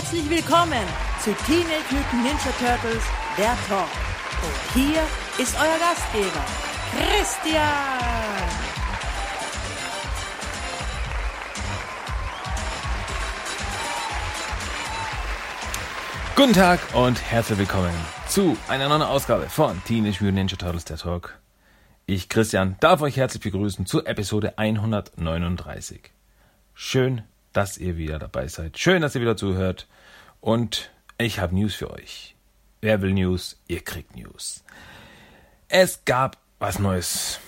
Herzlich willkommen zu Teenage Mutant Ninja Turtles, der Talk. Und hier ist euer Gastgeber, Christian. Guten Tag und herzlich willkommen zu einer neuen Ausgabe von Teenage Mutant Ninja Turtles, der Talk. Ich, Christian, darf euch herzlich begrüßen zu Episode 139. Schön, dass ihr wieder dabei seid. Schön, dass ihr wieder zuhört. Und ich habe News für euch. Wer will News? Ihr kriegt News. Es gab was Neues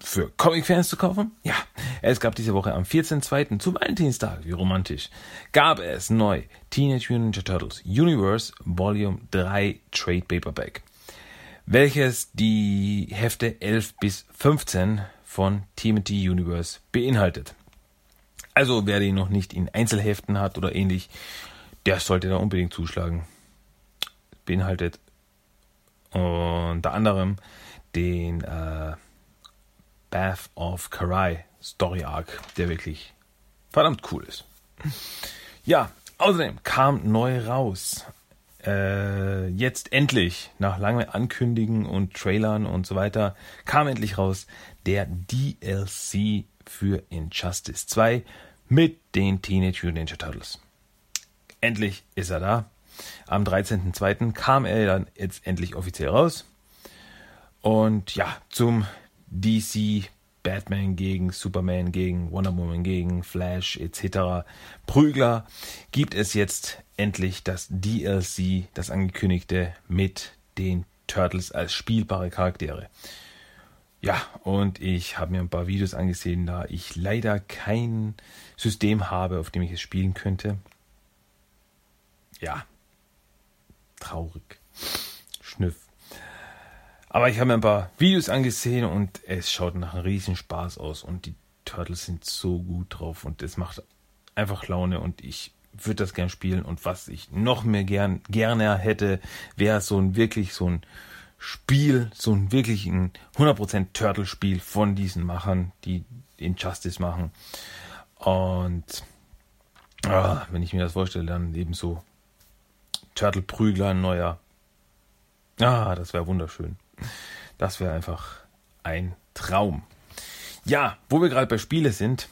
für Comic-Fans zu kaufen? Ja, es gab diese Woche am 14.02. zu Valentinstag, wie romantisch, gab es neu Teenage Mutant Ninja Turtles Universe Volume 3 Trade Paperback, welches die Hefte 11 bis 15 von Timothy Universe beinhaltet. Also wer den noch nicht in Einzelheften hat oder ähnlich, der sollte da unbedingt zuschlagen. Beinhaltet unter anderem den äh, Bath of Karai Story Arc, der wirklich verdammt cool ist. Ja, außerdem kam neu raus. Äh, jetzt endlich, nach langem Ankündigen und Trailern und so weiter, kam endlich raus der DLC für Injustice 2 mit den Teenage Mutant Ninja Turtles. Endlich ist er da. Am 13.02. kam er dann jetzt endlich offiziell raus. Und ja, zum DC Batman gegen Superman gegen Wonder Woman gegen Flash etc. Prügler gibt es jetzt endlich das DLC, das angekündigte mit den Turtles als spielbare Charaktere. Ja, und ich habe mir ein paar Videos angesehen, da ich leider kein System habe, auf dem ich es spielen könnte. Ja, traurig. Schnüff. Aber ich habe mir ein paar Videos angesehen und es schaut nach einem riesen Spaß aus und die Turtles sind so gut drauf und es macht einfach Laune und ich würde das gern spielen und was ich noch mehr gern gerne hätte, wäre so ein wirklich so ein Spiel, so ein wirklich ein 100% Turtle-Spiel von diesen Machern, die Injustice machen. Und ah, wenn ich mir das vorstelle, dann eben so Turtle-Prügler, ein neuer. Ah, das wäre wunderschön. Das wäre einfach ein Traum. Ja, wo wir gerade bei Spiele sind,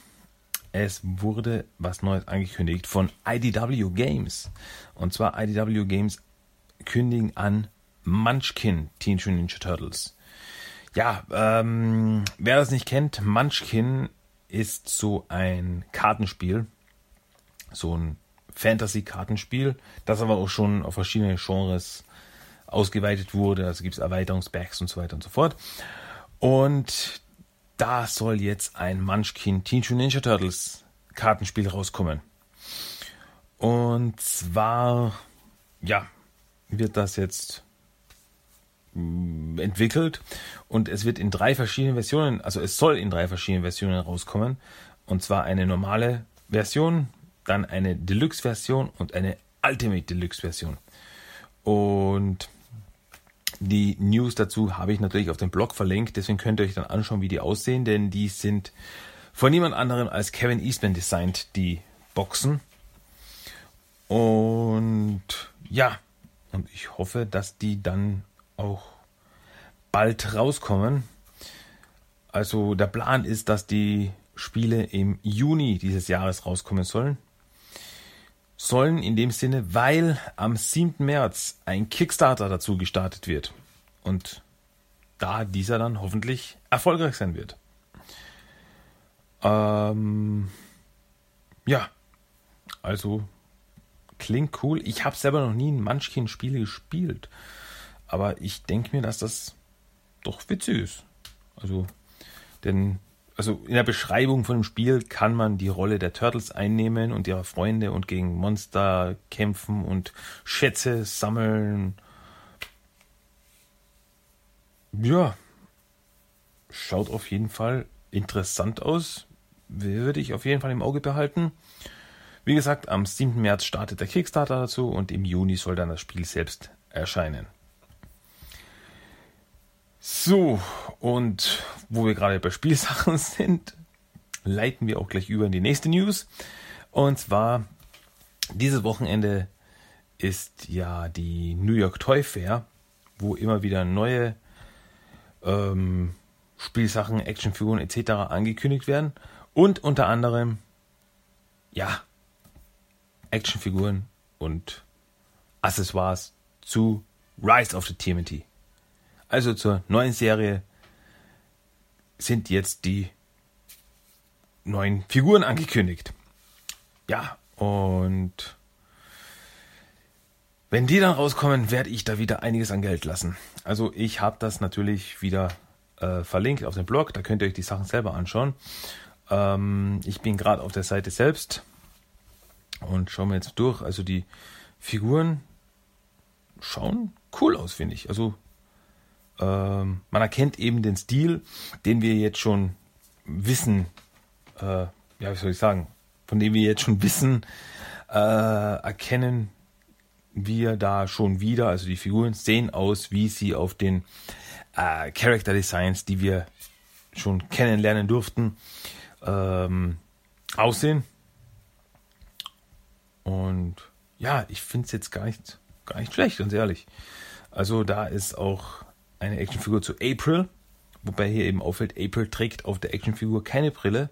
es wurde was Neues angekündigt von IDW Games. Und zwar IDW Games kündigen an Munchkin Teenage Mutant Ninja Turtles. Ja, ähm, wer das nicht kennt, Munchkin ist so ein Kartenspiel, so ein Fantasy-Kartenspiel, das aber auch schon auf verschiedene Genres ausgeweitet wurde. Also gibt es Erweiterungspacks und so weiter und so fort. Und da soll jetzt ein Munchkin Teenage Ninja Turtles Kartenspiel rauskommen. Und zwar, ja, wird das jetzt entwickelt und es wird in drei verschiedenen Versionen, also es soll in drei verschiedenen Versionen rauskommen. Und zwar eine normale Version, dann eine Deluxe-Version und eine Ultimate Deluxe-Version. Und die News dazu habe ich natürlich auf dem Blog verlinkt, deswegen könnt ihr euch dann anschauen, wie die aussehen, denn die sind von niemand anderem als Kevin Eastman designt, die Boxen. Und ja, und ich hoffe, dass die dann auch bald rauskommen. Also der Plan ist, dass die Spiele im Juni dieses Jahres rauskommen sollen. Sollen in dem Sinne, weil am 7. März ein Kickstarter dazu gestartet wird. Und da dieser dann hoffentlich erfolgreich sein wird. Ähm, ja, also klingt cool. Ich habe selber noch nie ein Munchkin-Spiel gespielt. Aber ich denke mir, dass das doch witzig ist. Also, denn, also in der Beschreibung von dem Spiel kann man die Rolle der Turtles einnehmen und ihrer Freunde und gegen Monster kämpfen und Schätze sammeln. Ja, schaut auf jeden Fall interessant aus. Würde ich auf jeden Fall im Auge behalten. Wie gesagt, am 7. März startet der Kickstarter dazu und im Juni soll dann das Spiel selbst erscheinen. So, und wo wir gerade bei Spielsachen sind, leiten wir auch gleich über in die nächste News. Und zwar Dieses Wochenende ist ja die New York Toy Fair, wo immer wieder neue ähm, Spielsachen, Actionfiguren etc. angekündigt werden. Und unter anderem, ja, Actionfiguren und Accessoires zu Rise of the TMNT. Also zur neuen Serie sind jetzt die neuen Figuren angekündigt. Ja, und wenn die dann rauskommen, werde ich da wieder einiges an Geld lassen. Also ich habe das natürlich wieder äh, verlinkt auf dem Blog, da könnt ihr euch die Sachen selber anschauen. Ähm, ich bin gerade auf der Seite selbst und schaue mir jetzt durch. Also die Figuren schauen cool aus, finde ich. Also man erkennt eben den Stil, den wir jetzt schon wissen, äh, ja, wie soll ich sagen, von dem wir jetzt schon wissen, äh, erkennen wir da schon wieder, also die Figuren sehen aus, wie sie auf den äh, Character Designs, die wir schon kennenlernen durften, ähm, aussehen. Und ja, ich finde es jetzt gar nicht, gar nicht schlecht, ganz ehrlich. Also da ist auch eine Actionfigur zu April, wobei hier eben auffällt, April trägt auf der Actionfigur keine Brille.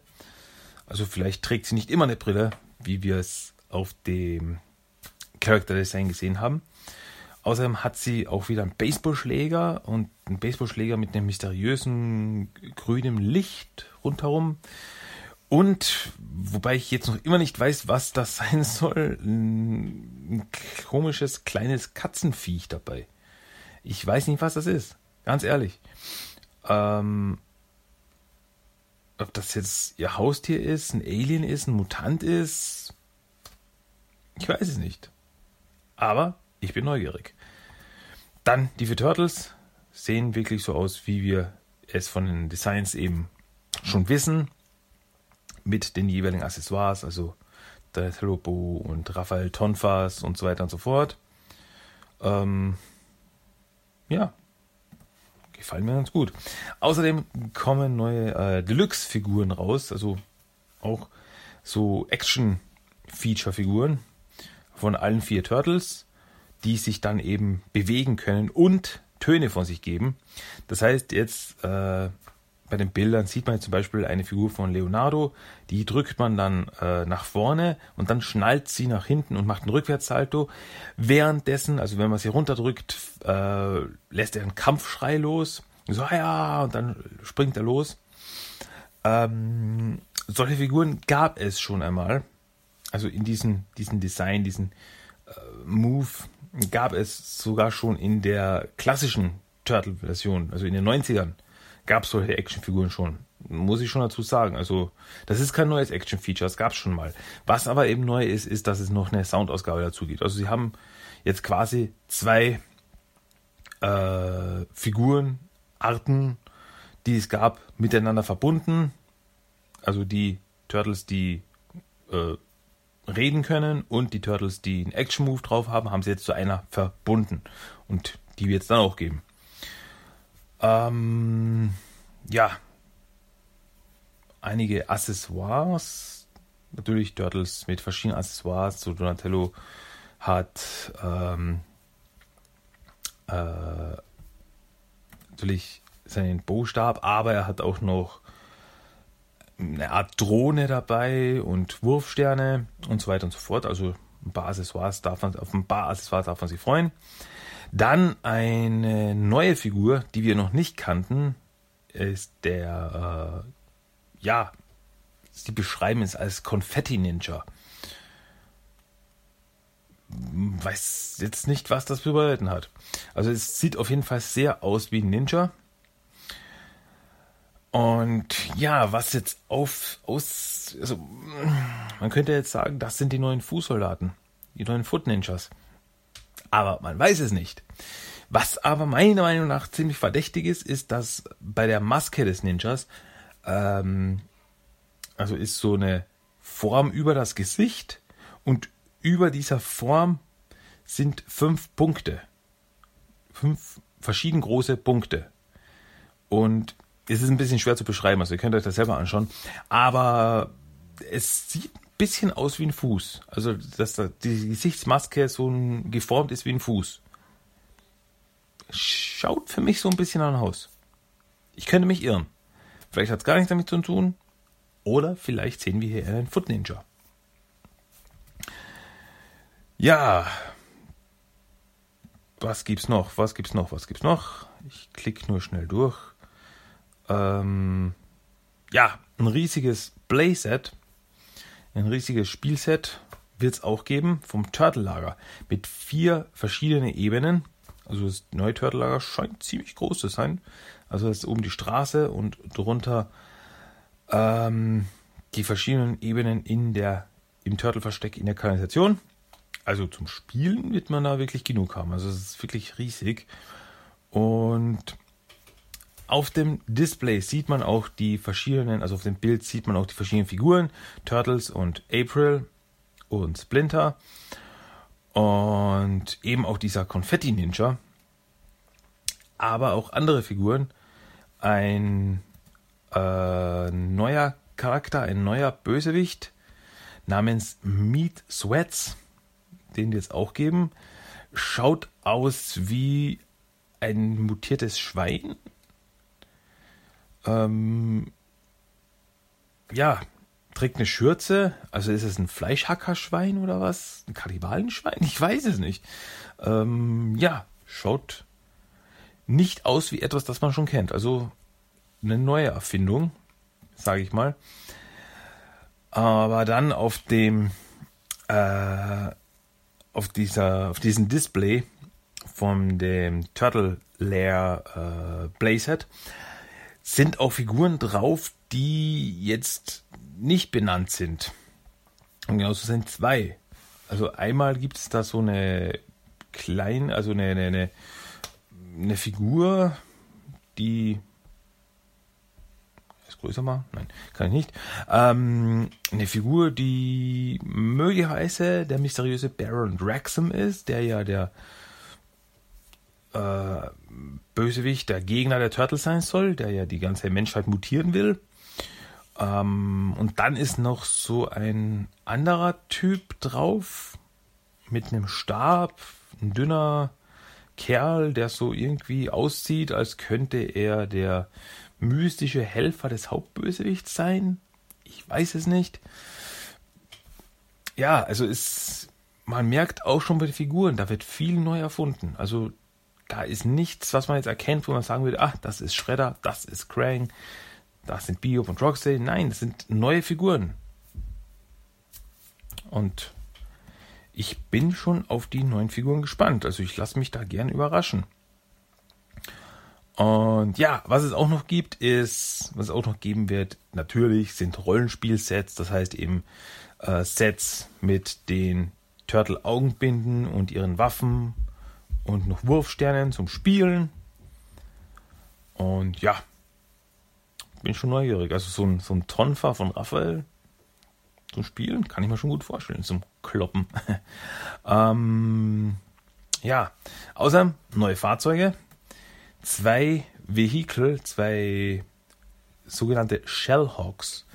Also vielleicht trägt sie nicht immer eine Brille, wie wir es auf dem Character Design gesehen haben. Außerdem hat sie auch wieder einen Baseballschläger und einen Baseballschläger mit einem mysteriösen grünen Licht rundherum. Und wobei ich jetzt noch immer nicht weiß, was das sein soll, ein komisches kleines Katzenviech dabei. Ich weiß nicht, was das ist. Ganz ehrlich. Ähm, ob das jetzt ihr Haustier ist, ein Alien ist, ein Mutant ist, ich weiß es nicht. Aber ich bin neugierig. Dann die vier Turtles sehen wirklich so aus, wie wir es von den Designs eben schon wissen. Mit den jeweiligen Accessoires, also Donatello und Raphael Tonfas und so weiter und so fort. Ähm, ja, gefallen mir ganz gut. Außerdem kommen neue äh, Deluxe-Figuren raus, also auch so Action-Feature-Figuren von allen vier Turtles die sich dann eben bewegen können und Töne von sich geben. Das heißt, jetzt äh, bei den Bildern sieht man zum Beispiel eine Figur von Leonardo, die drückt man dann äh, nach vorne und dann schnallt sie nach hinten und macht einen Rückwärtssalto. Währenddessen, also wenn man sie runterdrückt, äh, lässt er einen Kampfschrei los. So, ja, und dann springt er los. Ähm, solche Figuren gab es schon einmal. Also in diesem diesen Design, diesen äh, Move, gab es sogar schon in der klassischen Turtle-Version, also in den 90ern, gab es solche Actionfiguren schon. Muss ich schon dazu sagen. Also, das ist kein neues Action-Feature, das gab es schon mal. Was aber eben neu ist, ist, dass es noch eine Soundausgabe dazu gibt. Also, sie haben jetzt quasi zwei äh, Figurenarten, die es gab, miteinander verbunden. Also die Turtles, die äh, reden können und die Turtles, die einen Action-Move drauf haben, haben sie jetzt zu einer verbunden. Und die wird es dann auch geben. Ähm, ja. Einige Accessoires. Natürlich Turtles mit verschiedenen Accessoires. So Donatello hat ähm, äh, natürlich seinen Bowstab, aber er hat auch noch eine Art Drohne dabei und Wurfsterne und so weiter und so fort. Also ein paar Accessoires darf man, auf ein paar Accessoires darf man sich freuen. Dann eine neue Figur, die wir noch nicht kannten, ist der, äh, ja, sie beschreiben es als Konfetti-Ninja. Weiß jetzt nicht, was das zu bedeuten hat. Also es sieht auf jeden Fall sehr aus wie ein Ninja. Und ja, was jetzt auf, aus, also, man könnte jetzt sagen, das sind die neuen Fußsoldaten, die neuen Foot Ninjas. Aber man weiß es nicht. Was aber meiner Meinung nach ziemlich verdächtig ist, ist, dass bei der Maske des Ninjas, ähm, also ist so eine Form über das Gesicht und über dieser Form sind fünf Punkte. Fünf verschieden große Punkte. Und es ist ein bisschen schwer zu beschreiben, also ihr könnt euch das selber anschauen. Aber es sieht bisschen aus wie ein Fuß. Also, dass da die Gesichtsmaske so geformt ist wie ein Fuß. Schaut für mich so ein bisschen an Haus. Ich könnte mich irren. Vielleicht hat es gar nichts damit zu tun. Oder vielleicht sehen wir hier einen Foot Ninja. Ja. Was gibt's noch? Was gibt's noch? Was gibt's noch? Ich klicke nur schnell durch. Ähm, ja, ein riesiges Playset, ein riesiges Spielset wird es auch geben vom Turtle-Lager mit vier verschiedenen Ebenen. Also das neue Turtle-Lager scheint ziemlich groß zu sein. Also das ist oben die Straße und drunter ähm, die verschiedenen Ebenen in der, im Turtle-Versteck in der Kanalisation. Also zum Spielen wird man da wirklich genug haben. Also es ist wirklich riesig. Und auf dem Display sieht man auch die verschiedenen, also auf dem Bild sieht man auch die verschiedenen Figuren, Turtles und April und Splinter. Und eben auch dieser Konfetti Ninja, aber auch andere Figuren, ein äh, neuer Charakter, ein neuer Bösewicht namens Meat Sweats, den wir jetzt auch geben, schaut aus wie ein mutiertes Schwein ähm, ja, trägt eine Schürze. Also ist es ein Fleischhackerschwein oder was? Ein Kannibalenschwein? Ich weiß es nicht. Ähm, ja, schaut nicht aus wie etwas, das man schon kennt. Also eine neue Erfindung, sage ich mal. Aber dann auf dem äh, auf dieser auf diesem Display von dem Turtle Lair äh, Playset sind auch Figuren drauf, die jetzt nicht benannt sind. Und genauso sind zwei. Also einmal gibt es da so eine kleine, also eine, eine, eine Figur, die größer mal? Nein, kann ich nicht. Ähm, eine Figur, die möglicherweise der mysteriöse Baron Draxum ist, der ja der äh, Bösewicht, der Gegner der Turtles sein soll, der ja die ganze Menschheit mutieren will. Ähm, und dann ist noch so ein anderer Typ drauf mit einem Stab, ein dünner Kerl, der so irgendwie aussieht, als könnte er der mystische Helfer des Hauptbösewichts sein. Ich weiß es nicht. Ja, also ist, man merkt auch schon bei den Figuren, da wird viel neu erfunden. Also da ist nichts, was man jetzt erkennt, wo man sagen würde, ach, das ist Shredder, das ist Krang, das sind Bio und Rocksteady. Nein, das sind neue Figuren. Und ich bin schon auf die neuen Figuren gespannt. Also ich lasse mich da gern überraschen. Und ja, was es auch noch gibt, ist, was es auch noch geben wird, natürlich sind Rollenspielsets, das heißt eben äh, Sets mit den Turtle-Augenbinden und ihren Waffen und noch Wurfsternen zum Spielen. Und ja, bin schon neugierig. Also so ein, so ein Tonfa von Raphael zum Spielen kann ich mir schon gut vorstellen, zum Kloppen. ähm, ja, außerdem neue Fahrzeuge, zwei Vehikel, zwei sogenannte Shellhawks,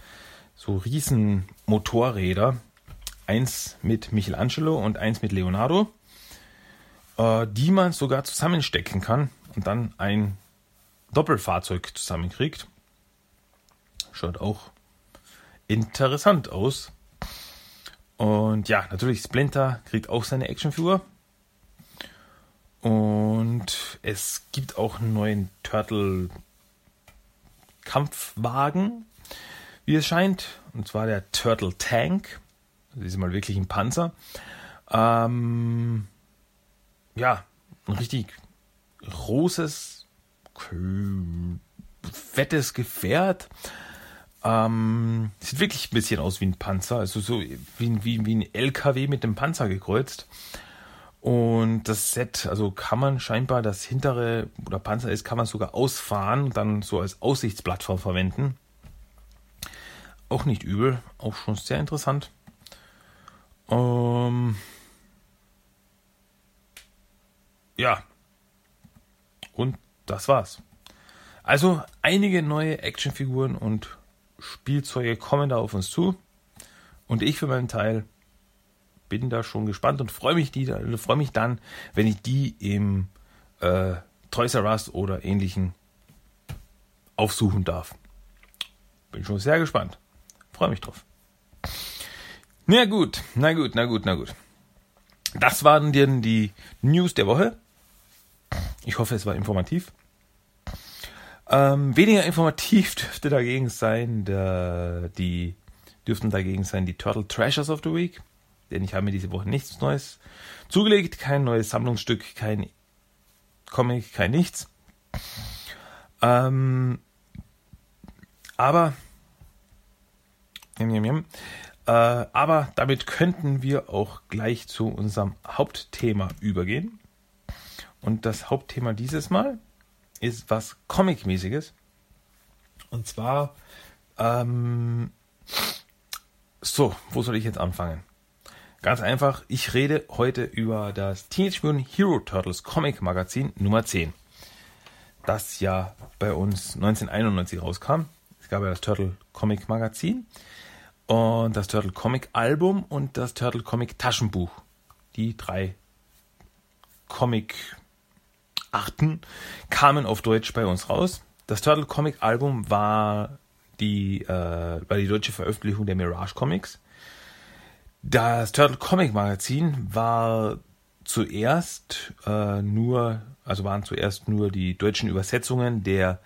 so riesen Motorräder, eins mit Michelangelo und eins mit Leonardo die man sogar zusammenstecken kann und dann ein Doppelfahrzeug zusammenkriegt. Schaut auch interessant aus. Und ja, natürlich Splinter kriegt auch seine Actionfigur. Und es gibt auch einen neuen Turtle Kampfwagen, wie es scheint. Und zwar der Turtle Tank. Das ist mal wirklich ein Panzer. Ähm, ja, ein richtig großes, fettes Gefährt. Ähm, sieht wirklich ein bisschen aus wie ein Panzer, also so wie, wie, wie ein LKW mit dem Panzer gekreuzt. Und das Set, also kann man scheinbar das hintere, oder Panzer ist, kann man sogar ausfahren und dann so als Aussichtsplattform verwenden. Auch nicht übel, auch schon sehr interessant. Ähm, ja. Und das war's. Also einige neue Actionfiguren und Spielzeuge kommen da auf uns zu. Und ich für meinen Teil bin da schon gespannt und freue mich, freu mich dann, wenn ich die im äh, Toys R Us oder ähnlichen aufsuchen darf. Bin schon sehr gespannt. Freue mich drauf. Na gut, na gut, na gut, na gut. Das waren dann die News der Woche. Ich hoffe, es war informativ. Ähm, weniger informativ dürfte dagegen sein, der, die dürften dagegen sein die Turtle Treasures of the Week. Denn ich habe mir diese Woche nichts Neues zugelegt, kein neues Sammlungsstück, kein Comic, kein nichts. Ähm, aber, äh, aber damit könnten wir auch gleich zu unserem Hauptthema übergehen. Und das Hauptthema dieses Mal ist was Comic-mäßiges. Und zwar, ähm, so, wo soll ich jetzt anfangen? Ganz einfach, ich rede heute über das Teenage Mutant Hero Turtles Comic Magazin Nummer 10. Das ja bei uns 1991 rauskam. Es gab ja das Turtle Comic Magazin und das Turtle Comic Album und das Turtle Comic Taschenbuch. Die drei Comic Arten kamen auf Deutsch bei uns raus. Das Turtle Comic Album war die, äh, war die deutsche Veröffentlichung der Mirage Comics. Das Turtle Comic Magazin war zuerst äh, nur, also waren zuerst nur die deutschen Übersetzungen der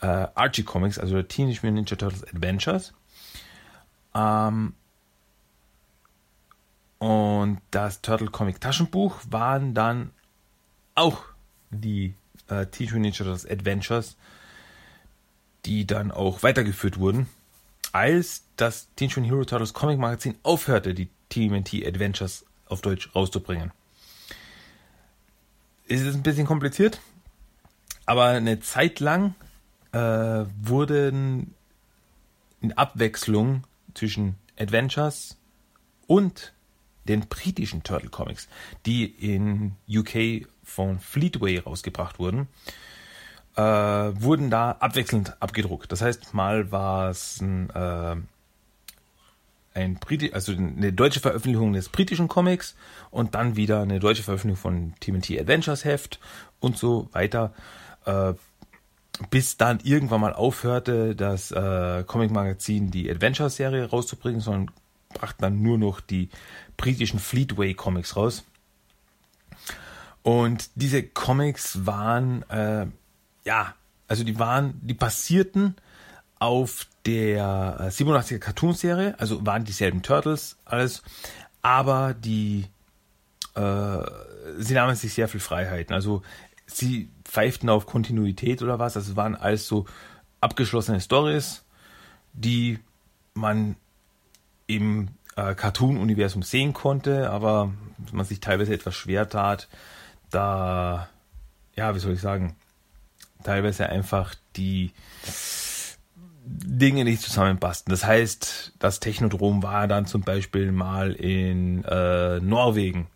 äh, Archie Comics, also der Teenage Mutant Ninja Turtles Adventures. Ähm, und das Turtle Comic Taschenbuch waren dann auch die äh, Teenage Adventures, die dann auch weitergeführt wurden, als das Teenage Mutant Hero Turtles Comic Magazin aufhörte, die TMNT Adventures auf Deutsch rauszubringen. Es ist ein bisschen kompliziert, aber eine Zeit lang äh, wurden in Abwechslung zwischen Adventures und den britischen Turtle Comics, die in UK von Fleetway rausgebracht wurden, äh, wurden da abwechselnd abgedruckt. Das heißt, mal war es ein, äh, ein Briti also eine deutsche Veröffentlichung des britischen Comics und dann wieder eine deutsche Veröffentlichung von TMT Adventures Heft und so weiter. Äh, bis dann irgendwann mal aufhörte, das äh, Comic-Magazin die Adventure-Serie rauszubringen, sondern brachte dann nur noch die britischen Fleetway Comics raus. Und diese Comics waren, äh, ja, also die waren, die basierten auf der 87er äh, Cartoon-Serie, also waren dieselben Turtles, alles, aber die, äh, sie nahmen sich sehr viel Freiheiten. Also sie pfeiften auf Kontinuität oder was, also waren alles so abgeschlossene Stories, die man im äh, Cartoon-Universum sehen konnte, aber man sich teilweise etwas schwer tat, da, ja, wie soll ich sagen, teilweise einfach die Dinge nicht zusammenpassen. Das heißt, das Technodrom war dann zum Beispiel mal in äh, Norwegen,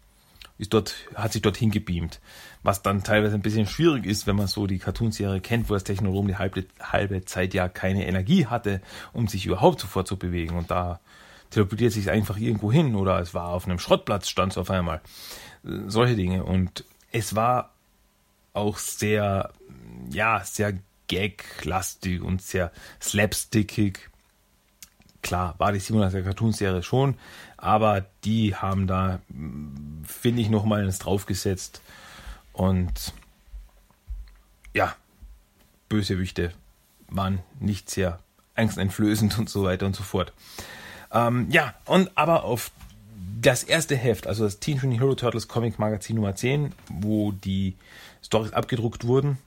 ist dort, hat sich dorthin gebeamt, was dann teilweise ein bisschen schwierig ist, wenn man so die Cartoonserie kennt, wo das Technodrom die halbe, halbe Zeit ja keine Energie hatte, um sich überhaupt sofort zu bewegen und da teleportiert sich einfach irgendwo hin oder es war auf einem Schrottplatz, stand es auf einmal. Solche Dinge. Und es war auch sehr, ja, sehr gag-lastig und sehr slapstickig. Klar, war die 87er Cartoon-Serie schon, aber die haben da, finde ich, nochmal eines draufgesetzt. Und ja, Bösewichte waren nicht sehr angsteinflößend und so weiter und so fort. Ähm, ja, und aber auf das erste Heft, also das Teen Mutant Hero Turtles Comic Magazin Nummer 10, wo die Stories abgedruckt wurden,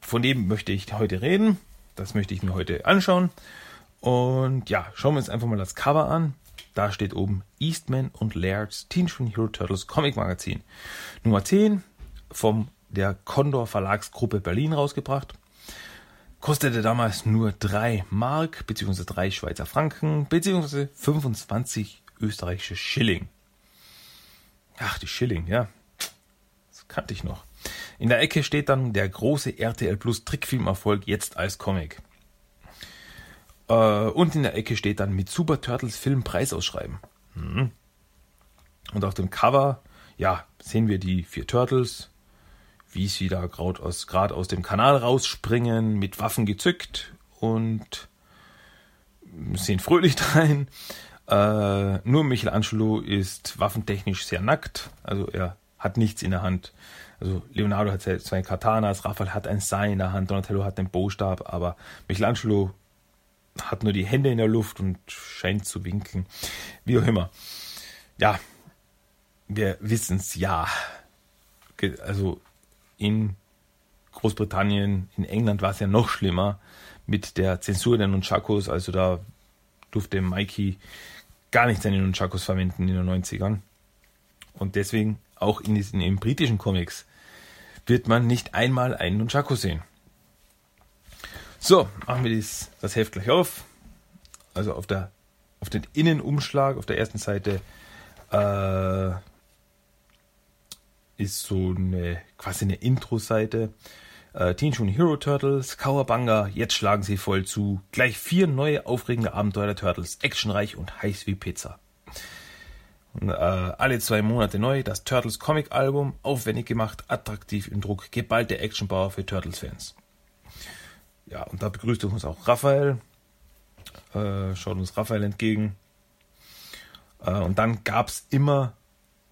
von dem möchte ich heute reden. Das möchte ich mir heute anschauen. Und ja, schauen wir uns einfach mal das Cover an. Da steht oben Eastman und Laird's Teen Mutant Hero Turtles Comic Magazin. Nummer 10 vom der Condor Verlagsgruppe Berlin rausgebracht. Kostete damals nur 3 Mark bzw. 3 Schweizer Franken bzw. 25 österreichische Schilling. Ach, die Schilling, ja. Das kannte ich noch. In der Ecke steht dann der große RTL Plus Trickfilmerfolg jetzt als Comic. Äh, und in der Ecke steht dann mit Super Turtles Film Preisausschreiben. Mhm. Und auf dem Cover, ja, sehen wir die vier Turtles, wie sie da gerade aus, aus dem Kanal rausspringen, mit Waffen gezückt und sehen fröhlich rein. Äh, nur Michelangelo ist waffentechnisch sehr nackt, also er hat nichts in der Hand. Also Leonardo hat zwei Katanas, Raphael hat ein Seil in der Hand, Donatello hat den Bostab, aber Michelangelo hat nur die Hände in der Luft und scheint zu winken. Wie auch immer. Ja, wir wissen es ja. Also in Großbritannien, in England war es ja noch schlimmer mit der Zensur der Nunchakos. Also da durfte Mikey gar nicht seine Nunchakos verwenden in den 90ern. Und deswegen auch in diesen in britischen Comics wird man nicht einmal einen Nunchaku sehen. So, machen wir das, das Heft gleich auf. Also auf, der, auf den Innenumschlag, auf der ersten Seite äh, ist so eine quasi eine Intro-Seite. Äh, Teen Mutant Hero Turtles, Kawabanga, jetzt schlagen sie voll zu. Gleich vier neue aufregende Abenteuer der Turtles, actionreich und heiß wie Pizza. Und, äh, alle zwei Monate neu das Turtles Comic Album, aufwendig gemacht, attraktiv im Druck, geballte Actionpower für Turtles-Fans. Ja, und da begrüßt uns auch Raphael. Äh, schaut uns Raphael entgegen. Äh, und dann gab es immer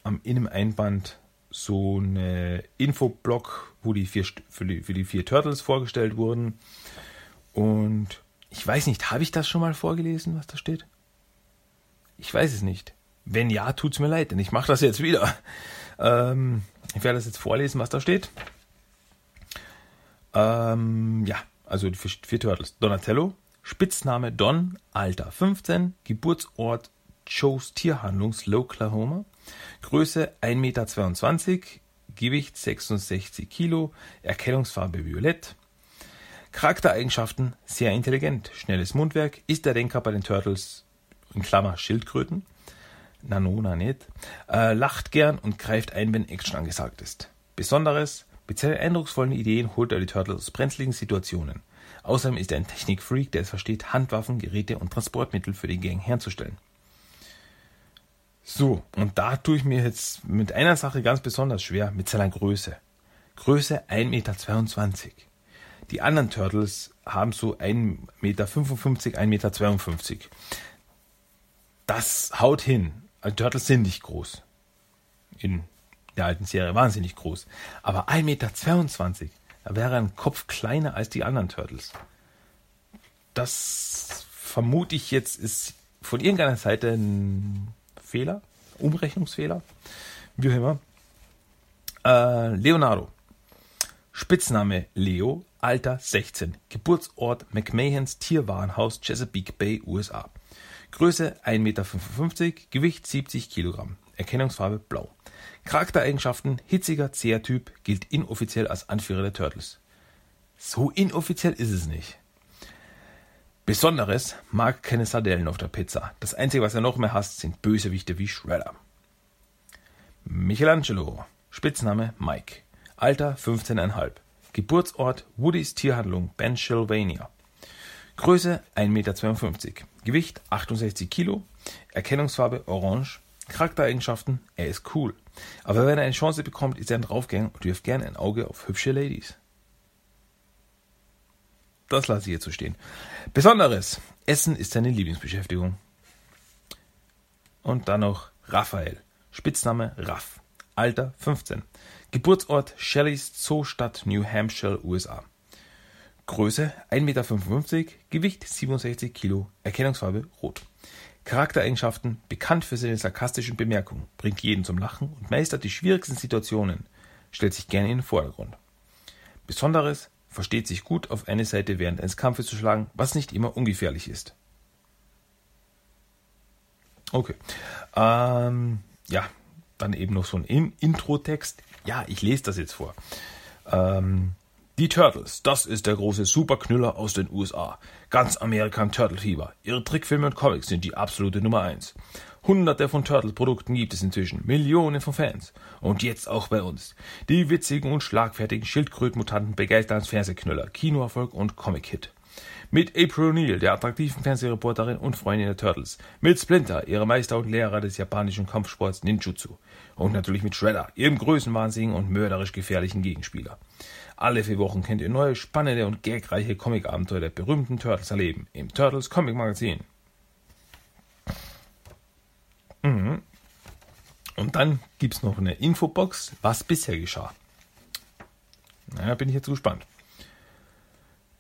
am Inneneinband so eine Infoblock, wo die vier, für, die, für die vier Turtles vorgestellt wurden. Und ich weiß nicht, habe ich das schon mal vorgelesen, was da steht? Ich weiß es nicht. Wenn ja, tut es mir leid, denn ich mache das jetzt wieder. Ähm, ich werde das jetzt vorlesen, was da steht. Ähm, ja, also die vier Turtles. Donatello, Spitzname Don, Alter 15, Geburtsort Joe's Tierhandlungs, Oklahoma, Größe 1,22 Meter, Gewicht 66 Kilo, Erkennungsfarbe violett, Charaktereigenschaften sehr intelligent, schnelles Mundwerk, ist der Denker bei den Turtles, in Klammer Schildkröten, Nanona nicht, äh, lacht gern und greift ein, wenn Action angesagt ist. Besonderes, mit seinen eindrucksvollen Ideen holt er die Turtles aus brenzligen Situationen. Außerdem ist er ein Technikfreak, der es versteht, Handwaffen, Geräte und Transportmittel für die Gang herzustellen. So, und da tue ich mir jetzt mit einer Sache ganz besonders schwer, mit seiner Größe. Größe 1,22 Meter. Die anderen Turtles haben so 1,55 Meter, 1,52 Meter. Das haut hin. Also Turtles sind nicht groß. In der alten Serie wahnsinnig groß. Aber 1,22 Meter, da wäre ein Kopf kleiner als die anderen Turtles. Das vermute ich jetzt ist von irgendeiner Seite ein Fehler, Umrechnungsfehler, wie auch immer. Äh, Leonardo. Spitzname Leo, Alter 16, Geburtsort McMahons Tierwarenhaus Chesapeake Bay, USA. Größe 1,55 Meter, Gewicht 70 Kilogramm, Erkennungsfarbe blau. Charaktereigenschaften hitziger CR-Typ, gilt inoffiziell als Anführer der Turtles. So inoffiziell ist es nicht. Besonderes mag keine Sardellen auf der Pizza. Das Einzige, was er noch mehr hasst, sind Bösewichte wie Shredder. Michelangelo, Spitzname Mike, Alter 15,5, Geburtsort Woodys Tierhandlung Pennsylvania, Größe 1,52 Meter, Gewicht 68 Kilo, Erkennungsfarbe orange, Charaktereigenschaften, er ist cool. Aber wenn er eine Chance bekommt, ist er ein Draufgänger und wirft gern ein Auge auf hübsche Ladies. Das lasse ich jetzt so stehen. Besonderes. Essen ist seine Lieblingsbeschäftigung. Und dann noch Raphael. Spitzname Raff. Alter 15. Geburtsort Shellys Zoostadt New Hampshire, USA. Größe 1,55 Meter, Gewicht 67 Kilo, Erkennungsfarbe rot. Charaktereigenschaften bekannt für seine sarkastischen Bemerkungen, bringt jeden zum Lachen und meistert die schwierigsten Situationen, stellt sich gerne in den Vordergrund. Besonderes versteht sich gut auf eine Seite während eines Kampfes zu schlagen, was nicht immer ungefährlich ist. Okay. Ähm, ja, dann eben noch so ein In Intro-Text. Ja, ich lese das jetzt vor. Ähm, die Turtles, das ist der große Superknüller aus den USA. Ganz Amerika im Turtle-Fieber. Ihre Trickfilme und Comics sind die absolute Nummer eins. Hunderte von Turtles-Produkten gibt es inzwischen, Millionen von Fans. Und jetzt auch bei uns. Die witzigen und schlagfertigen Schildkrötenmutanten begeistern als Fernsehknüller, Kinoerfolg und Comic-Hit. Mit April O'Neil, der attraktiven Fernsehreporterin und Freundin der Turtles. Mit Splinter, ihrem Meister und Lehrer des japanischen Kampfsports Ninjutsu. Und natürlich mit Shredder, ihrem größenwahnsinnigen und mörderisch gefährlichen Gegenspieler. Alle vier Wochen könnt ihr neue, spannende und gagreiche Comic-Abenteuer der berühmten Turtles erleben. Im Turtles Comic Magazin. Und dann gibt es noch eine Infobox, was bisher geschah. Na, bin ich jetzt gespannt.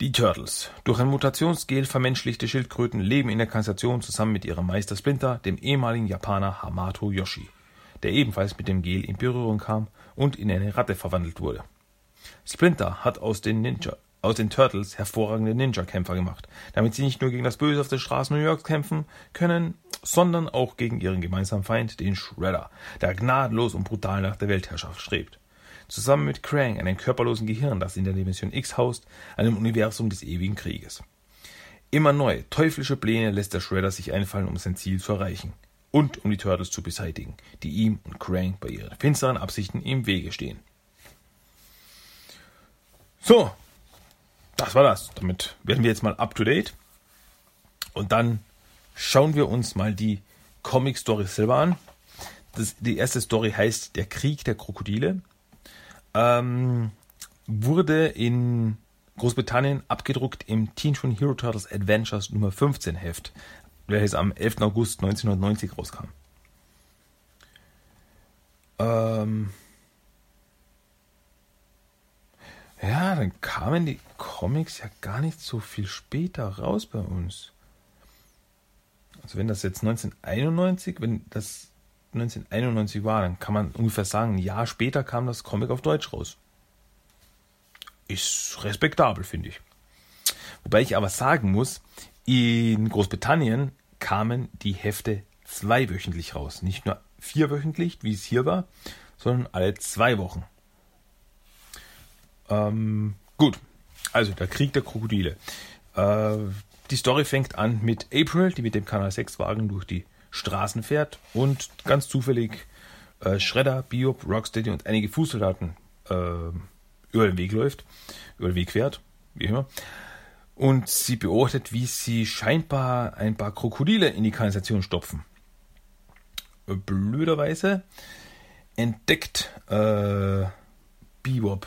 Die Turtles. Durch ein Mutationsgel vermenschlichte Schildkröten leben in der Kanalisation zusammen mit ihrem Meister Splinter, dem ehemaligen Japaner Hamato Yoshi, der ebenfalls mit dem Gel in Berührung kam und in eine Ratte verwandelt wurde. Splinter hat aus den Ninja, aus den Turtles hervorragende Ninja-Kämpfer gemacht, damit sie nicht nur gegen das Böse auf den Straßen New Yorks kämpfen können, sondern auch gegen ihren gemeinsamen Feind, den Shredder, der gnadenlos und brutal nach der Weltherrschaft strebt. Zusammen mit Krang, einem körperlosen Gehirn, das in der Dimension X haust, einem Universum des ewigen Krieges. Immer neue, teuflische Pläne lässt der Shredder sich einfallen, um sein Ziel zu erreichen. Und um die Turtles zu beseitigen, die ihm und Krang bei ihren finsteren Absichten im Wege stehen. So, das war das. Damit werden wir jetzt mal up to date. Und dann schauen wir uns mal die Comic-Story selber an. Das, die erste Story heißt Der Krieg der Krokodile. Ähm, wurde in Großbritannien abgedruckt im Teenage Mutant Hero Turtles Adventures Nummer 15 Heft, welches am 11. August 1990 rauskam. Ähm, ja, dann kamen die Comics ja gar nicht so viel später raus bei uns. Also wenn das jetzt 1991, wenn das 1991 war, dann kann man ungefähr sagen, ein Jahr später kam das Comic auf Deutsch raus. Ist respektabel, finde ich. Wobei ich aber sagen muss, in Großbritannien kamen die Hefte zweiwöchentlich raus. Nicht nur vierwöchentlich, wie es hier war, sondern alle zwei Wochen. Ähm, gut, also der Krieg der Krokodile. Äh, die Story fängt an mit April, die mit dem Kanal 6 Wagen durch die Straßen fährt und ganz zufällig äh, Shredder, Biob, Rocksteady und einige Fußsoldaten äh, über den Weg läuft, über den Weg fährt, wie immer. Und sie beobachtet, wie sie scheinbar ein paar Krokodile in die Kanalisation stopfen. Blöderweise entdeckt äh, Bebop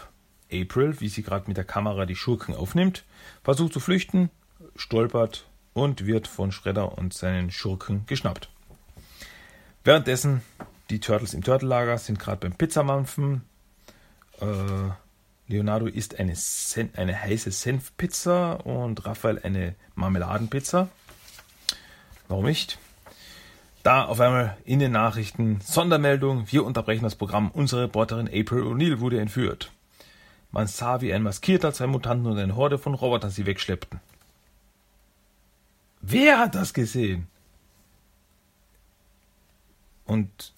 April, wie sie gerade mit der Kamera die Schurken aufnimmt, versucht zu flüchten, stolpert und wird von Shredder und seinen Schurken geschnappt. Währenddessen, die Turtles im Turtellager sind gerade beim Pizzamampfen. Äh, Leonardo isst eine, Sen eine heiße Senfpizza und Raphael eine Marmeladenpizza. Warum nicht? Da auf einmal in den Nachrichten Sondermeldung, wir unterbrechen das Programm. Unsere Reporterin April O'Neil wurde entführt. Man sah, wie ein maskierter, zwei Mutanten und eine Horde von Robotern sie wegschleppten. Wer hat das gesehen? Und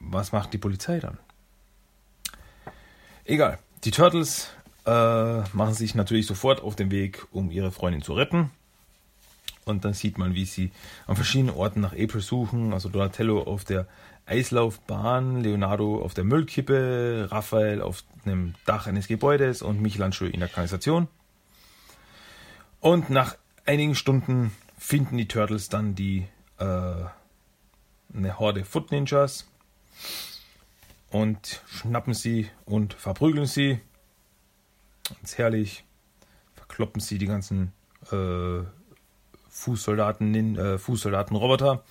was macht die Polizei dann? Egal. Die Turtles äh, machen sich natürlich sofort auf den Weg, um ihre Freundin zu retten. Und dann sieht man, wie sie an verschiedenen Orten nach April suchen. Also Donatello auf der Eislaufbahn, Leonardo auf der Müllkippe, Raphael auf einem Dach eines Gebäudes und Michelangelo in der Kanalisation. Und nach einigen Stunden finden die Turtles dann die äh, eine Horde Foot Ninjas und schnappen sie und verprügeln sie. Ganz herrlich. Verkloppen sie die ganzen äh, Fußsoldaten, äh, Fußsoldaten-Roboter.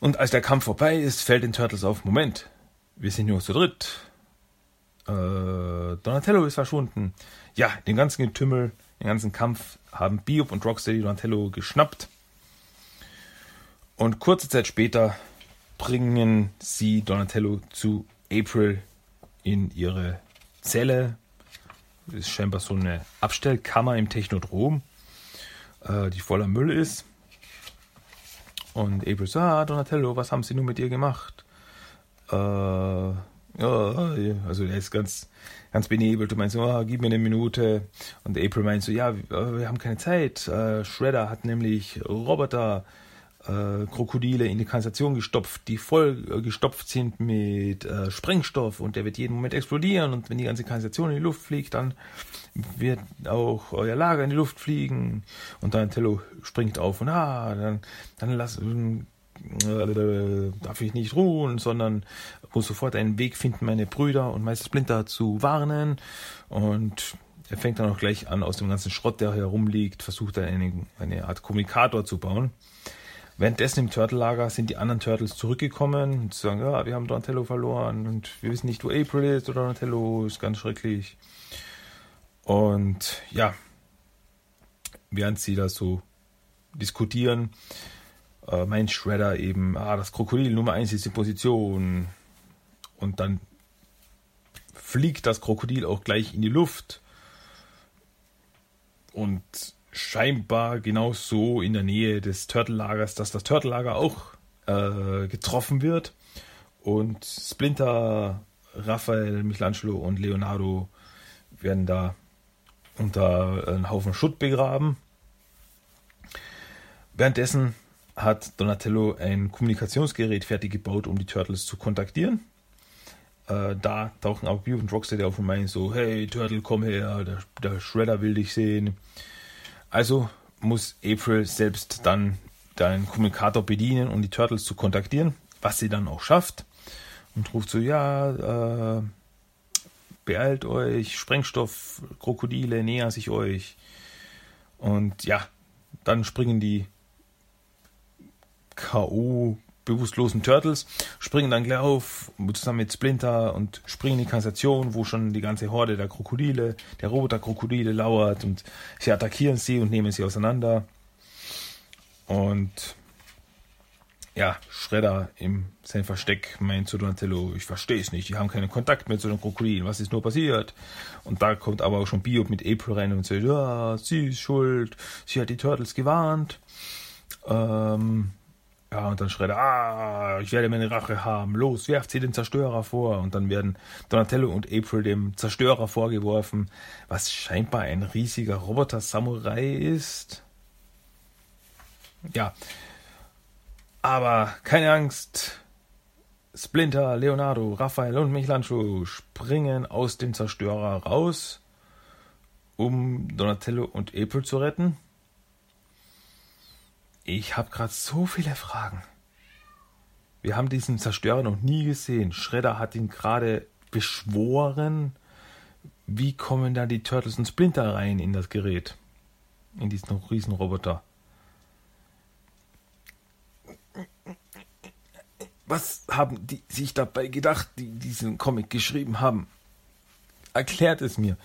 Und als der Kampf vorbei ist, fällt den Turtles auf, Moment, wir sind nur zu dritt. Äh, Donatello ist verschwunden. Ja, den ganzen Getümmel, den ganzen Kampf haben Biob und Rocksteady Donatello geschnappt und kurze Zeit später bringen sie Donatello zu April in ihre Zelle. Das ist scheinbar so eine Abstellkammer im Technodrom, äh, die voller Müll ist. Und April sagt, ah, Donatello, was haben sie nun mit dir gemacht? Äh, ja, also er ist ganz, ganz benebelt und meint so, oh, gib mir eine Minute. Und April meint so, ja, wir, haben keine Zeit. Äh, Shredder hat nämlich Roboter äh, Krokodile in die Kanalisation gestopft, die voll äh, gestopft sind mit äh, Sprengstoff und der wird jeden Moment explodieren und wenn die ganze Kanalisation in die Luft fliegt, dann wird auch euer Lager in die Luft fliegen und Donatello springt auf und ah, dann, dann lass, äh, darf ich nicht ruhen, sondern muss sofort einen Weg finden, meine Brüder und Meister Splinter zu warnen und er fängt dann auch gleich an, aus dem ganzen Schrott, der hier rumliegt, versucht er eine, eine Art Kommunikator zu bauen. Währenddessen im Turtle-Lager sind die anderen Turtles zurückgekommen und sagen, ja, wir haben Donatello verloren und wir wissen nicht, wo April ist oder Donatello, ist ganz schrecklich. Und ja, während sie da so diskutieren, äh, meint Shredder eben, ah, das Krokodil Nummer 1 ist die Position. Und dann fliegt das Krokodil auch gleich in die Luft. Und scheinbar genau so in der Nähe des Turtle-Lagers, dass das Turtle-Lager auch äh, getroffen wird. Und Splinter, Raphael, Michelangelo und Leonardo werden da unter einen Haufen Schutt begraben. Währenddessen hat Donatello ein Kommunikationsgerät fertig gebaut, um die Turtles zu kontaktieren. Äh, da tauchen aber Bio und Rocksteady auf und meinen so, hey Turtle, komm her, der, der Shredder will dich sehen. Also muss April selbst dann den Kommunikator bedienen, um die Turtles zu kontaktieren, was sie dann auch schafft. Und ruft so, ja, äh, beeilt euch, Sprengstoff, Krokodile näher sich euch. Und ja, dann springen die K.O. bewusstlosen Turtles, springen dann gleich auf, zusammen mit Splinter und springen in die Kanalisation, wo schon die ganze Horde der Krokodile, der Roboter-Krokodile lauert und sie attackieren sie und nehmen sie auseinander. Und ja, Schredder im sein Versteck meint zu Donatello, ich verstehe es nicht, die haben keinen Kontakt mehr zu den Krokodilen, was ist nur passiert? Und da kommt aber auch schon Biob mit April rein und sagt, ja, sie ist schuld, sie hat die Turtles gewarnt. Ähm, ja, und dann schreit er, ah, ich werde meine Rache haben. Los, werft sie den Zerstörer vor. Und dann werden Donatello und April dem Zerstörer vorgeworfen, was scheinbar ein riesiger Roboter-Samurai ist. Ja. Aber keine Angst. Splinter, Leonardo, Raphael und Michelangelo springen aus dem Zerstörer raus, um Donatello und April zu retten. Ich habe gerade so viele Fragen. Wir haben diesen Zerstörer noch nie gesehen. Shredder hat ihn gerade beschworen. Wie kommen da die Turtles und Splinter rein in das Gerät? In diesen Riesenroboter. Was haben die sich dabei gedacht, die diesen Comic geschrieben haben? Erklärt es mir.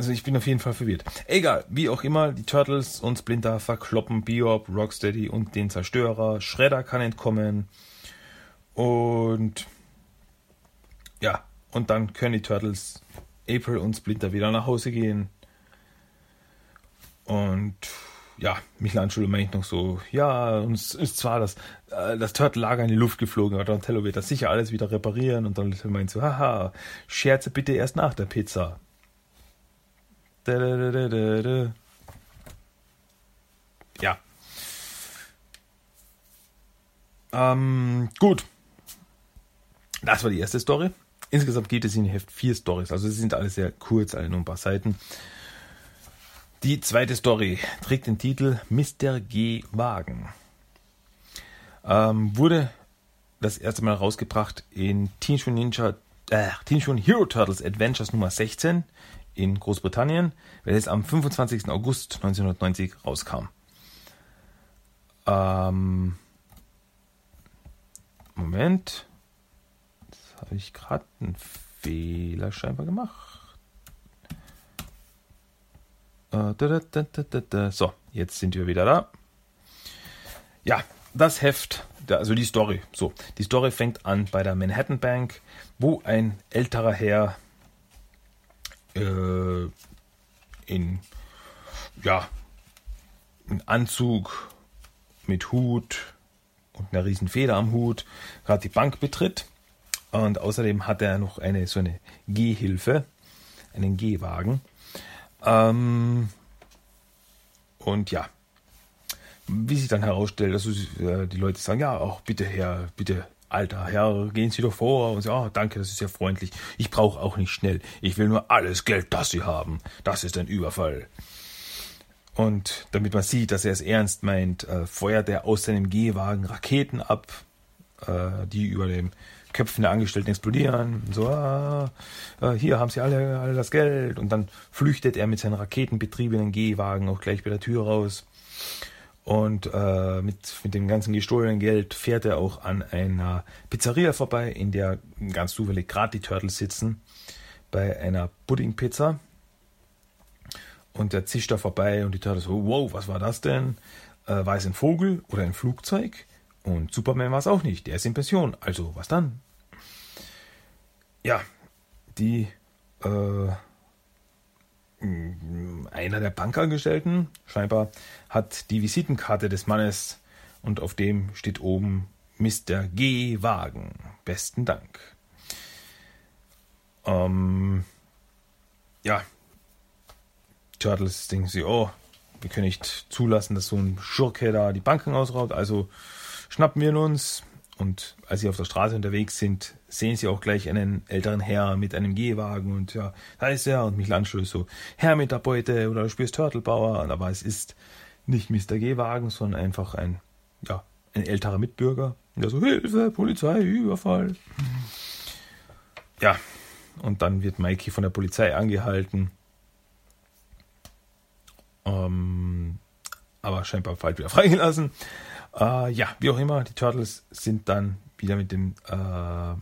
Also ich bin auf jeden Fall verwirrt. Egal, wie auch immer, die Turtles und Splinter verkloppen Biob, Rocksteady und den Zerstörer. Shredder kann entkommen. Und ja, und dann können die Turtles, April und Splinter wieder nach Hause gehen. Und ja, Michelangelo meint noch so, ja, uns ist zwar das, äh, das Turtle-Lager in die Luft geflogen, aber Donatello wird das sicher alles wieder reparieren. Und dann meint so, haha, Scherze bitte erst nach der Pizza. Ja. Ähm, gut. Das war die erste Story. Insgesamt geht es in Heft vier Stories. Also sie sind alle sehr kurz, alle nur ein paar Seiten. Die zweite Story trägt den Titel Mr. G. Wagen. Ähm, wurde das erste Mal rausgebracht in Teenage Ninja äh, Teenage Hero Turtles Adventures Nummer 16 in Großbritannien, welches am 25. August 1990 rauskam. Ähm, Moment. Jetzt habe ich gerade einen Fehler scheinbar gemacht. Äh, da, da, da, so, jetzt sind wir wieder da. Ja, das Heft, also die Story. So, die Story fängt an bei der Manhattan Bank, wo ein älterer Herr äh, in ja, in Anzug mit Hut und einer riesen Feder am Hut gerade die Bank betritt. Und außerdem hat er noch eine so eine Gehhilfe, einen Gehwagen. Ähm, und ja, wie sich dann herausstellt, dass äh, die Leute sagen, ja, auch bitte Herr, bitte alter Herr, gehen Sie doch vor und sagen, oh, danke, das ist sehr freundlich. Ich brauche auch nicht schnell. Ich will nur alles Geld, das Sie haben. Das ist ein Überfall. Und damit man sieht, dass er es ernst meint, äh, feuert er aus seinem Gehwagen Raketen ab, äh, die über den Köpfen der Angestellten explodieren. So, ah, äh, hier haben sie alle, alle das Geld. Und dann flüchtet er mit seinem raketenbetriebenen Gehwagen auch gleich bei der Tür raus. Und äh, mit, mit dem ganzen gestohlenen Geld fährt er auch an einer Pizzeria vorbei, in der ganz zufällig gerade die Turtles sitzen, bei einer Puddingpizza. Und er zischt da vorbei und die Turtles so, wow, was war das denn? Äh, war es ein Vogel oder ein Flugzeug? Und Superman war es auch nicht, der ist in Pension. Also, was dann? Ja, die äh, einer der Bankangestellten scheinbar hat die Visitenkarte des Mannes und auf dem steht oben Mr. G. Wagen. Besten Dank. Ähm, ja, Turtles denken sie, oh, wir können nicht zulassen, dass so ein Schurke da die Banken ausraubt, also schnappen wir ihn uns. Und als sie auf der Straße unterwegs sind, sehen sie auch gleich einen älteren Herr mit einem Gehwagen und ja, da ist er und Michelangelo ist so, Herr mit der Beute oder du spielst Turtlebauer, aber es ist nicht Mr. Gehwagen, sondern einfach ein, ja, ein älterer Mitbürger. Und der so, Hilfe, Polizei, Überfall. Ja, und dann wird Mikey von der Polizei angehalten ähm, aber scheinbar bald wieder freigelassen. Äh, ja, wie auch immer, die Turtles sind dann wieder mit dem äh,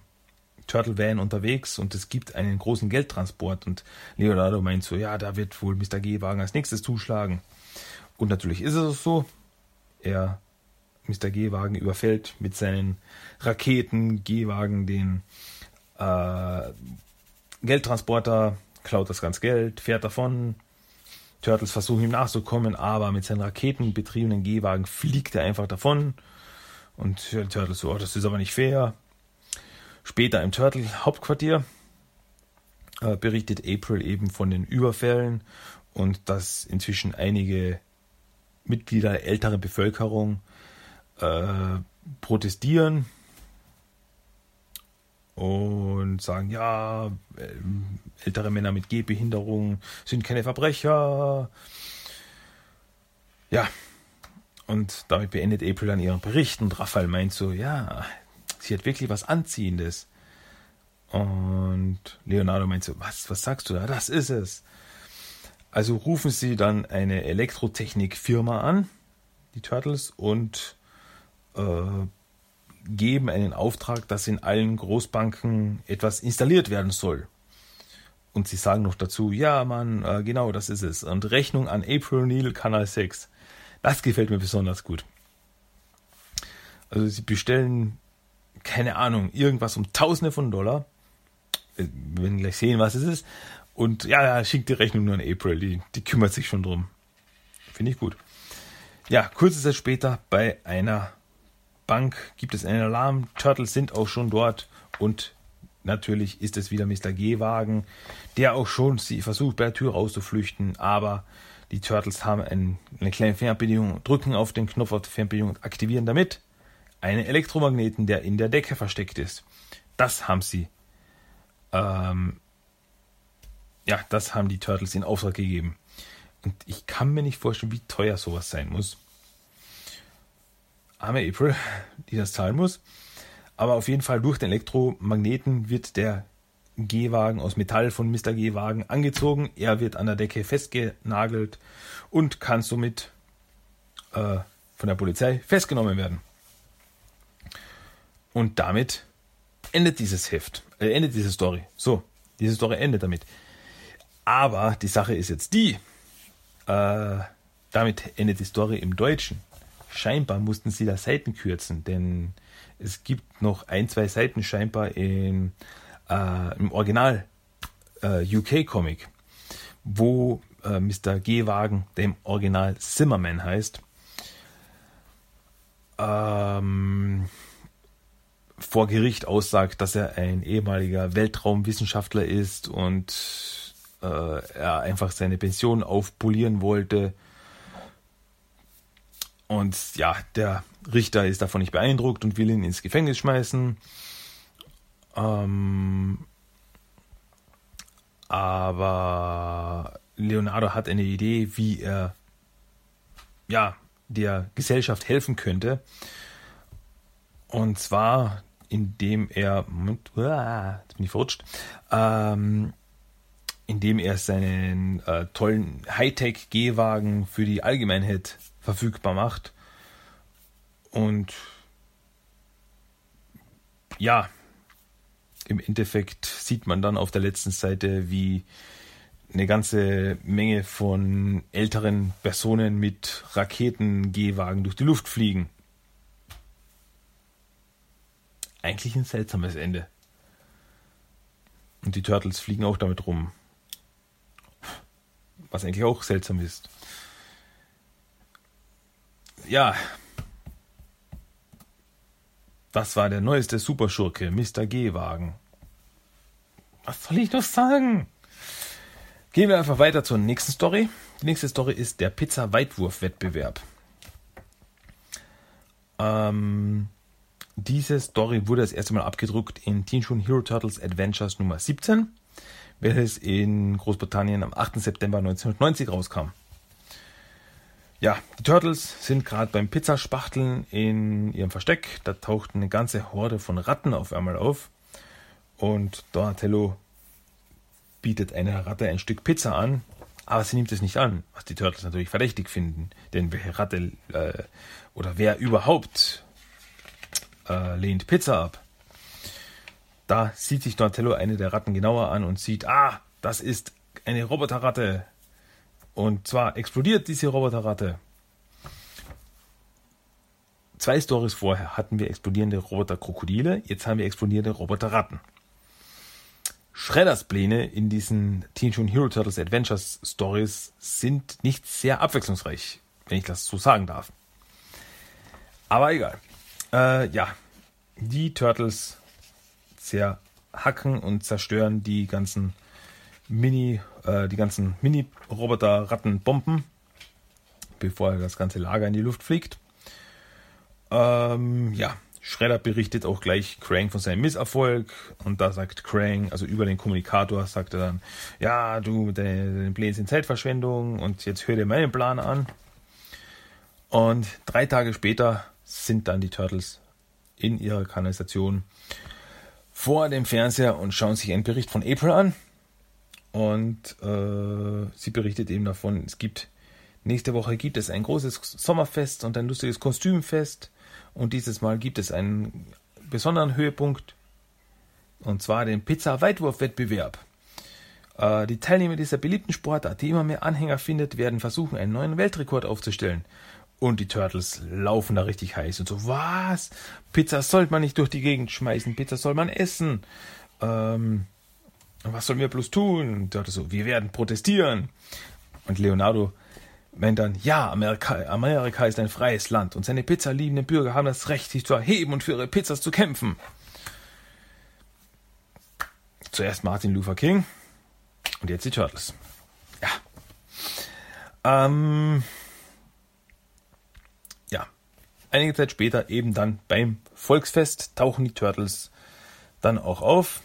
Turtle Van unterwegs und es gibt einen großen Geldtransport und Leonardo meint so, ja, da wird wohl Mr. G-Wagen als nächstes zuschlagen. Und natürlich ist es so. Er, Mr. G-Wagen, überfällt mit seinen Raketen G-Wagen den äh, Geldtransporter, klaut das ganze Geld, fährt davon, Turtles versuchen ihm nachzukommen, aber mit seinem raketenbetriebenen Gehwagen fliegt er einfach davon. Und Turtles so, oh, das ist aber nicht fair. Später im Turtle-Hauptquartier äh, berichtet April eben von den Überfällen und dass inzwischen einige Mitglieder der älteren Bevölkerung äh, protestieren und sagen, ja, ähm, ältere Männer mit Gehbehinderung sind keine Verbrecher. Ja, und damit beendet April dann ihren Bericht und Raphael meint so, ja, sie hat wirklich was Anziehendes. Und Leonardo meint so, was, was sagst du da? Das ist es. Also rufen sie dann eine Elektrotechnikfirma an, die Turtles, und äh, geben einen Auftrag, dass in allen Großbanken etwas installiert werden soll. Und sie sagen noch dazu, ja, Mann, äh, genau, das ist es. Und Rechnung an April Neal, Kanal 6. Das gefällt mir besonders gut. Also sie bestellen, keine Ahnung, irgendwas um Tausende von Dollar. Äh, wir werden gleich sehen, was es ist. Und ja, ja, schickt die Rechnung nur an April, die, die kümmert sich schon drum. Finde ich gut. Ja, kurze Zeit später bei einer Bank gibt es einen Alarm. Turtles sind auch schon dort und natürlich ist es wieder Mr. G-Wagen, der auch schon sie versucht, bei der Tür rauszuflüchten, aber die Turtles haben ein, eine kleine Fernbedienung, drücken auf den Knopf auf die Fernbedienung und aktivieren damit einen Elektromagneten, der in der Decke versteckt ist. Das haben sie. Ähm, ja, das haben die Turtles in Auftrag gegeben. Und ich kann mir nicht vorstellen, wie teuer sowas sein muss arme April, die das zahlen muss. Aber auf jeden Fall durch den Elektromagneten wird der Gehwagen aus Metall von Mr. Gehwagen angezogen. Er wird an der Decke festgenagelt und kann somit äh, von der Polizei festgenommen werden. Und damit endet dieses Heft, äh, endet diese Story. So, diese Story endet damit. Aber die Sache ist jetzt die, äh, damit endet die Story im Deutschen scheinbar mussten sie da Seiten kürzen, denn es gibt noch ein, zwei Seiten scheinbar in, äh, im Original äh, UK-Comic, wo äh, Mr. G-Wagen, der im Original Zimmerman heißt, ähm, vor Gericht aussagt, dass er ein ehemaliger Weltraumwissenschaftler ist und äh, er einfach seine Pension aufpolieren wollte Und ja, der Richter ist davon nicht beeindruckt und will ihn ins Gefängnis schmeißen. Ähm, aber Leonardo hat eine Idee, wie er ja der Gesellschaft helfen könnte. Und zwar, indem er, Moment, jetzt bin ich verrutscht, ähm, indem er seinen äh, tollen Hightech-Gehwagen für die Allgemeinheit verfügbar macht. Und ja, im Endeffekt sieht man dann auf der letzten Seite, wie eine ganze Menge von älteren Personen mit Raketengehwagen durch die Luft fliegen. Eigentlich ein seltsames Ende. Und die Turtles fliegen auch damit rum. Was eigentlich auch seltsam ist. Ja. Das war der neueste Superschurke, Mr. G-Wagen. Was soll ich noch sagen? Gehen wir einfach weiter zur nächsten Story. Die nächste Story ist der Pizza-Weitwurf-Wettbewerb. Ähm, diese Story wurde das erste Mal abgedruckt in Teen Mutant Hero Turtles Adventures Nummer 17 welches in Großbritannien am 8. September 1990 rauskam. Ja, die Turtles sind gerade beim Pizzaspachteln in ihrem Versteck. Da taucht eine ganze Horde von Ratten auf einmal auf. Und Donatello bietet einer Ratte ein Stück Pizza an, aber sie nimmt es nicht an, was die Turtles natürlich verdächtig finden. Denn welche Ratte äh, oder wer überhaupt äh, lehnt Pizza ab? Da sieht sich Donatello eine der Ratten genauer an und sieht, ah, das ist eine Roboterratte. Und zwar explodiert diese Roboterratte. Zwei Stories vorher hatten wir explodierende Roboterkrokodile, jetzt haben wir explodierende Roboterratten. Shredders Pläne in diesen Teen Mutant Hero Turtles Adventures Stories sind nicht sehr abwechslungsreich, wenn ich das so sagen darf. Aber egal. Äh, ja, die Turtles zerhacken und zerstören die ganzen Mini, äh, die ganzen Mini-Roboter-Ratten-Bomben, bevor das ganze Lager in die Luft fliegt. Ähm, ja, Shredder berichtet auch gleich Krang von seinem Misserfolg und da sagt Krang, also über den Kommunikator, sagt er dann, ja, du, deine, deine Pläne sind Zeitverschwendung und jetzt hör dir meinen Plan an. Und drei Tage später sind dann die Turtles in ihrer Kanalisation vor dem Fernseher und schauen sich einen Bericht von April an. Und äh, sie berichtet eben davon, es gibt nächste Woche gibt es ein großes Sommerfest und ein lustiges Kostümfest. Und dieses Mal gibt es einen besonderen Höhepunkt. Und zwar den Pizza-Weitwurf-Wettbewerb. Äh, die Teilnehmer dieser beliebten Sportart, die immer mehr Anhänger findet, werden versuchen, einen neuen Weltrekord aufzustellen. Und die Turtles laufen da richtig heiß und so, was? Pizza sollte man nicht durch die Gegend schmeißen, Pizza soll man essen. Ähm, was sollen wir bloß tun? Und Turtles so, wir werden protestieren. Und Leonardo meint dann, ja, Amerika, Amerika ist ein freies Land und seine pizzaliebenden Bürger haben das Recht, sich zu erheben und für ihre Pizzas zu kämpfen. Zuerst Martin Luther King und jetzt die Turtles. Ja. Ähm, Einige Zeit später, eben dann beim Volksfest, tauchen die Turtles dann auch auf.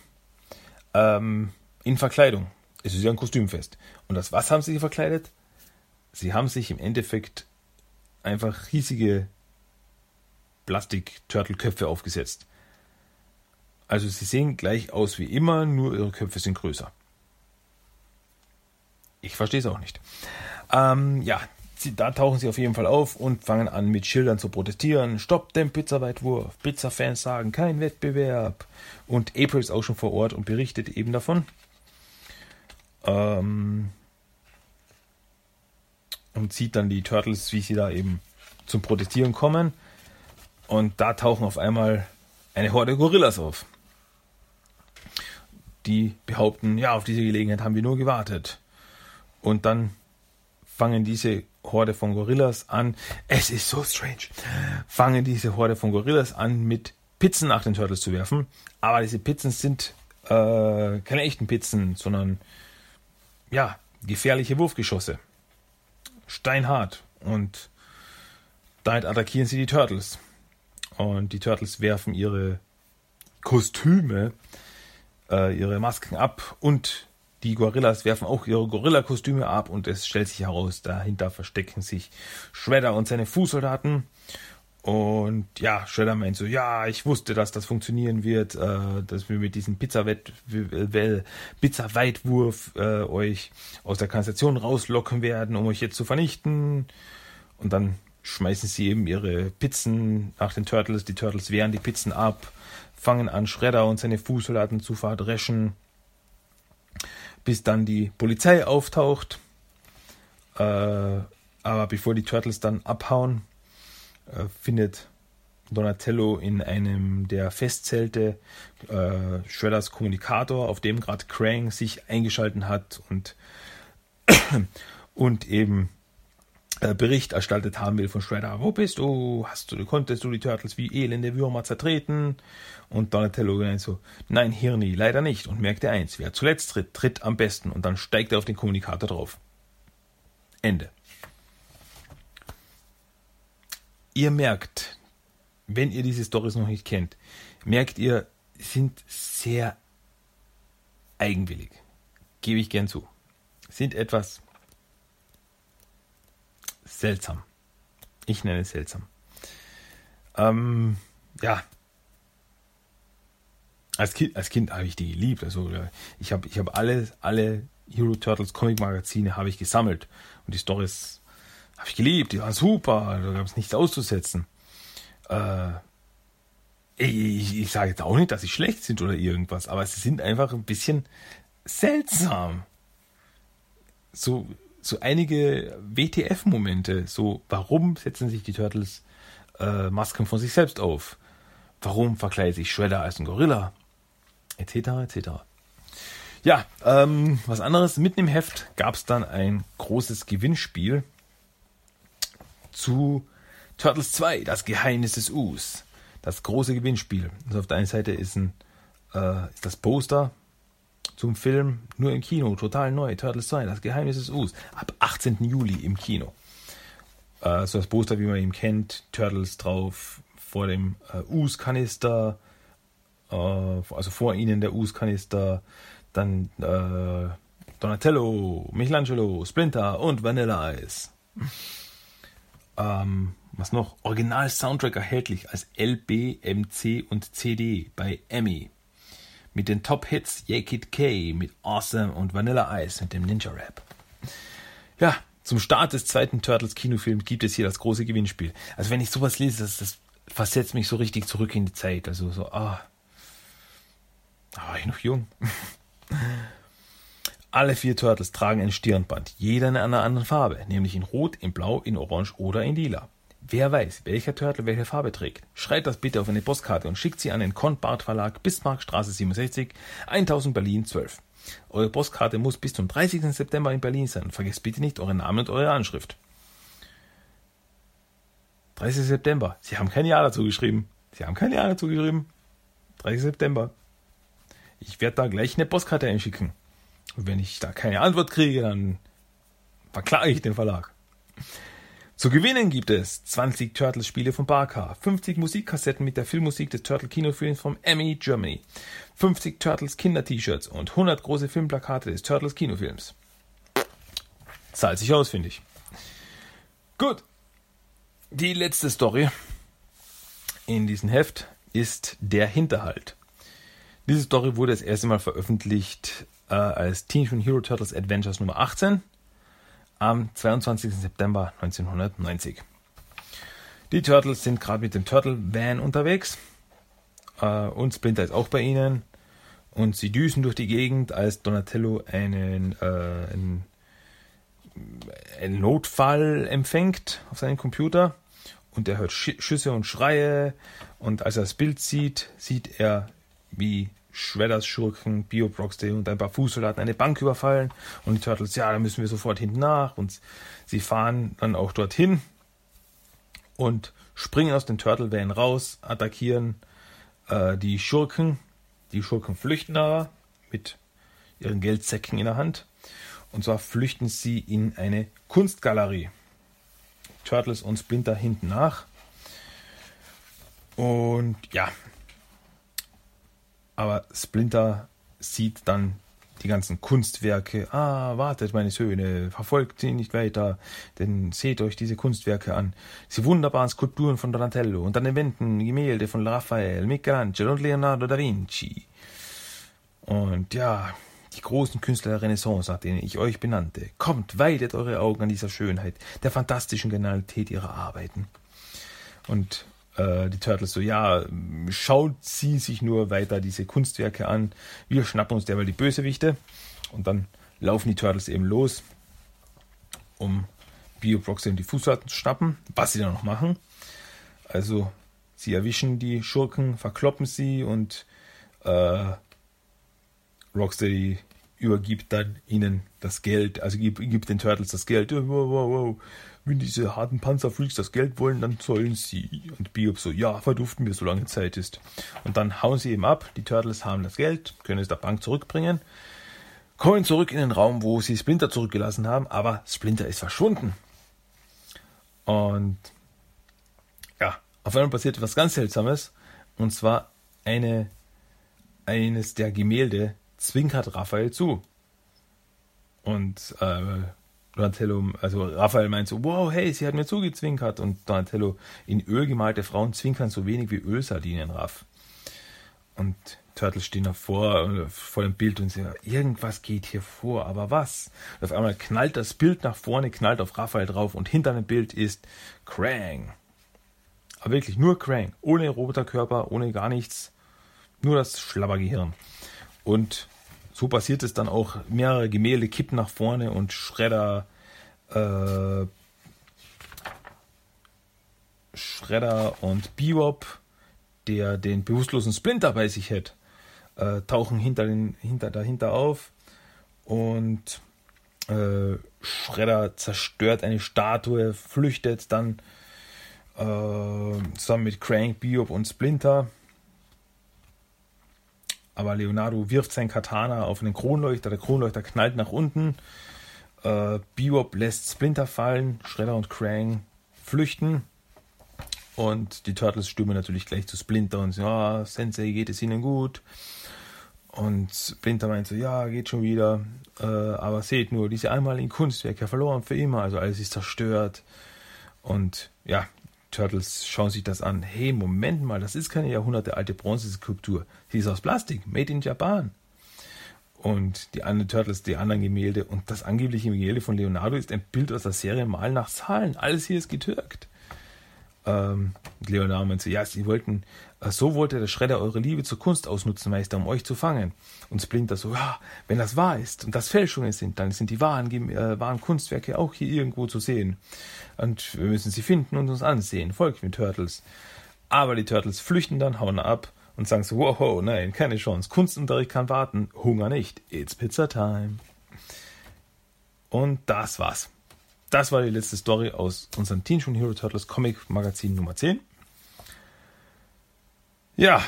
Ähm, in Verkleidung. Es ist ja ein Kostümfest. Und das was haben sie verkleidet? Sie haben sich im Endeffekt einfach riesige Plastik-Turtle-Köpfe aufgesetzt. Also sie sehen gleich aus wie immer, nur ihre Köpfe sind größer. Ich verstehe es auch nicht. Ähm, ja, da tauchen sie auf jeden Fall auf und fangen an mit Schildern zu protestieren. Stopp den Pizzaweitwurf. Pizza-Fans sagen kein Wettbewerb. Und April ist auch schon vor Ort und berichtet eben davon. Ähm und sieht dann die Turtles, wie sie da eben zum Protestieren kommen. Und da tauchen auf einmal eine Horde Gorillas auf. Die behaupten, ja, auf diese Gelegenheit haben wir nur gewartet. Und dann fangen diese Horde von Gorillas an. Es ist so strange. Fangen diese Horde von Gorillas an, mit Pizzen nach den Turtles zu werfen. Aber diese Pizzen sind äh, keine echten Pizzen, sondern ja, gefährliche Wurfgeschosse. Steinhart. Und damit attackieren sie die Turtles. Und die Turtles werfen ihre Kostüme, äh, ihre Masken ab und die Gorillas werfen auch ihre Gorilla-Kostüme ab und es stellt sich heraus, dahinter verstecken sich Shredder und seine Fußsoldaten. Und ja, Shredder meint so, ja, ich wusste, dass das funktionieren wird, äh, dass wir mit diesem Pizza-Weitwurf äh, euch aus der Kanalisation rauslocken werden, um euch jetzt zu vernichten. Und dann schmeißen sie eben ihre Pizzen nach den Turtles. Die Turtles wehren die Pizzen ab, fangen an, Shredder und seine Fußsoldaten zu verdreschen bis dann die Polizei auftaucht. Äh, aber bevor die Turtles dann abhauen, äh, findet Donatello in einem der Festzelte äh, Shredders Kommunikator, auf dem gerade Krang sich eingeschalten hat und, und eben Bericht erstattet haben will von Shredder. Wo bist du? Hast du, konntest du die Turtles wie elende Würmer zertreten? Und Donatello meint so, nein, Hirni, leider nicht. Und merkte eins, wer zuletzt tritt, tritt am besten. Und dann steigt er auf den Kommunikator drauf. Ende. Ihr merkt, wenn ihr diese Stories noch nicht kennt, merkt ihr, sind sehr eigenwillig. Gebe ich gern zu. Sind etwas seltsam. Ich nenne es seltsam. Ähm, ja, als Kind, als Kind habe ich die geliebt. Also ich habe ich hab alle, alle Hero Turtles Comic Magazine habe ich gesammelt und die Stories habe ich geliebt. Die waren super. Da gab es nichts auszusetzen. Äh, ich, ich sage jetzt auch nicht, dass sie schlecht sind oder irgendwas, aber sie sind einfach ein bisschen seltsam. So, so einige WTF-Momente. So, warum setzen sich die Turtles äh, Masken von sich selbst auf? Warum verkleidet sich Shredder als ein Gorilla? etc. etc. Ja, ähm, was anderes. Mitten im Heft gab es dann ein großes Gewinnspiel zu Turtles 2, das Geheimnis des Us. Das große Gewinnspiel. Also auf der einen Seite ist, ein, äh, ist das Poster zum Film nur im Kino, total neu. Turtles 2, das Geheimnis des Us. Ab 18. Juli im Kino. Äh, so das Poster, wie man ihn kennt, Turtles drauf, vor dem äh, Us-Kanister, äh, also vor ihnen der Us-Kanister, dann äh, Donatello, Michelangelo, Splinter und Vanilla Ice. Ähm, was noch? Original-Soundtrack erhältlich als LB, MC und CD bei Emmy. Mit den Top-Hits Yay Kid K mit Awesome und Vanilla Ice mit dem Ninja Rap. Ja, zum Start des zweiten Turtles Kinofilms gibt es hier das große Gewinnspiel. Also wenn ich sowas lese, das, das versetzt mich so richtig zurück in die Zeit. Also so, ah, da war ich noch jung. Alle vier Turtles tragen ein Stirnband, jeder in einer anderen Farbe, nämlich in Rot, in Blau, in Orange oder in Lila. Wer weiß, welcher Turtle welche Farbe trägt? Schreibt das bitte auf eine Postkarte und schickt sie an den Konbart Verlag Bismarckstraße 67, 1000 Berlin 12. Eure Postkarte muss bis zum 30. September in Berlin sein. Vergesst bitte nicht euren Namen und eure Anschrift. 30. September. Sie haben kein Jahr dazu geschrieben. Sie haben kein Jahr dazu geschrieben. 30. September. Ich werde da gleich eine Postkarte einschicken. Und wenn ich da keine Antwort kriege, dann verklage ich den Verlag. Zu gewinnen gibt es 20 Turtles-Spiele von Barker, 50 Musikkassetten mit der Filmmusik des Turtle-Kinofilms vom Emmy Germany, 50 Turtles Kinder-T-Shirts und 100 große Filmplakate des Turtles-Kinofilms. Zahlt sich aus, finde ich. Gut. Die letzte Story in diesem Heft ist der Hinterhalt. Diese Story wurde das erste Mal veröffentlicht äh, als Teenage Mutant Hero Turtles Adventures Nummer 18 am 22. September 1990. Die Turtles sind gerade mit dem Turtle Van unterwegs äh, und Splinter ist auch bei ihnen und sie düsen durch die Gegend, als Donatello einen, äh, einen, einen Notfall empfängt auf seinem Computer und er hört Schüsse und Schreie und als er das Bild sieht, sieht er wie Shredders Schurken, Bio Broxday und ein paar Fußsoldaten eine Bank überfallen und die Turtles, ja, da müssen wir sofort hinten nach und sie fahren dann auch dorthin und springen aus den Turtle Van raus, attackieren äh, die Schurken. Die Schurken flüchten aber mit ihren Geldsäcken in der Hand und zwar flüchten sie in eine Kunstgalerie. Turtles und Splinter hinten nach. Und ja, aber Splinter sieht dann die ganzen Kunstwerke. Ah, wartet, meine Söhne, verfolgt sie nicht weiter, denn seht euch diese Kunstwerke an. Diese wunderbaren Skulpturen von Donatello und an den Wänden Gemälde von Raphael, Michelangelo und Leonardo da Vinci. Und ja, die großen Künstler der Renaissance, nach denen ich euch benannte. Kommt, weidet eure Augen an dieser Schönheit, der fantastischen Genialität ihrer Arbeiten. Und äh, die Turtles so, ja, schaut sie sich nur weiter diese Kunstwerke an. Wir schnappen uns derweil die Bösewichte. Und dann laufen die Turtles eben los, um Bio Proxy die Fußsoldaten zu schnappen, was sie dann noch machen. Also, sie erwischen die Schurken, verkloppen sie und äh, Rocksteady übergibt dann ihnen das Geld, also gibt, gibt den Turtles das Geld. Wow, wow, wow. Wenn diese harten Panzerfreaks das Geld wollen, dann sollen sie. Und Biob so, ja, verduften wir, solange Zeit ist. Und dann hauen sie eben ab. Die Turtles haben das Geld, können es der Bank zurückbringen, kommen zurück in den Raum, wo sie Splinter zurückgelassen haben, aber Splinter ist verschwunden. Und ja, auf einmal passiert etwas ganz Seltsames. Und zwar eine, eines der Gemälde zwinkert Raphael zu. Und äh, Donatello, also Raphael meint so, wow, hey, sie hat mir zugezwinkert. Und Donatello, in Öl gemalte Frauen zwinkern so wenig wie Ölsardinen, Raff. Und Turtles stehen davor, äh, vor dem Bild und sagen, irgendwas geht hier vor, aber was? Und auf einmal knallt das Bild nach vorne, knallt auf Raphael drauf und hinter dem Bild ist Krang. Aber wirklich nur Krang, ohne Roboterkörper, ohne gar nichts, nur das Schlabbergehirn. Und so passiert es dann auch. Mehrere Gemälde kippen nach vorne und Schredder, äh, Schredder und Bebop, der den bewusstlosen Splinter bei sich hat, äh, tauchen hinter den, hinter, dahinter auf und äh, Schredder zerstört eine Statue, flüchtet dann äh, zusammen mit Crank, Bebop und Splinter aber Leonardo wirft sein Katana auf einen Kronleuchter, der Kronleuchter knallt nach unten. Äh, Bebop lässt Splinter fallen, Shredder und Krang flüchten. Und die Turtles stürmen natürlich gleich zu Splinter und sagen, ja, Sensei, geht es Ihnen gut? Und Splinter meint so, ja, geht schon wieder. Äh, aber seht nur, diese einmaligen Kunstwerke verloren für immer, also alles ist zerstört. Und ja, Turtles schauen sich das an. Hey, Moment mal, das ist keine jahrhundertealte Bronzeskulptur. Sie ist aus Plastik, made in Japan. Und die anderen Turtles, die anderen Gemälde und das angebliche Gemälde von Leonardo ist ein Bild aus der Serie Mal nach Zahlen. Alles hier ist getürkt ähm, Leonardo meinte, ja, sie wollten, so wollte der Schredder eure Liebe zur Kunst ausnutzen, Meister, um euch zu fangen. Und Splinter so, ja, wenn das wahr ist und das Fälschungen sind, dann sind die wahren, äh, wahren Kunstwerke auch hier irgendwo zu sehen. Und wir müssen sie finden und uns ansehen. Folgt mir, Turtles. Aber die Turtles flüchten dann, hauen ab und sagen so, wow, nein, keine Chance. Kunstunterricht kann warten, Hunger nicht. It's Pizza Time. Und das war's. Das war die letzte Story aus unserem Teen Hero Turtles Comic Magazin Nummer 10. Ja,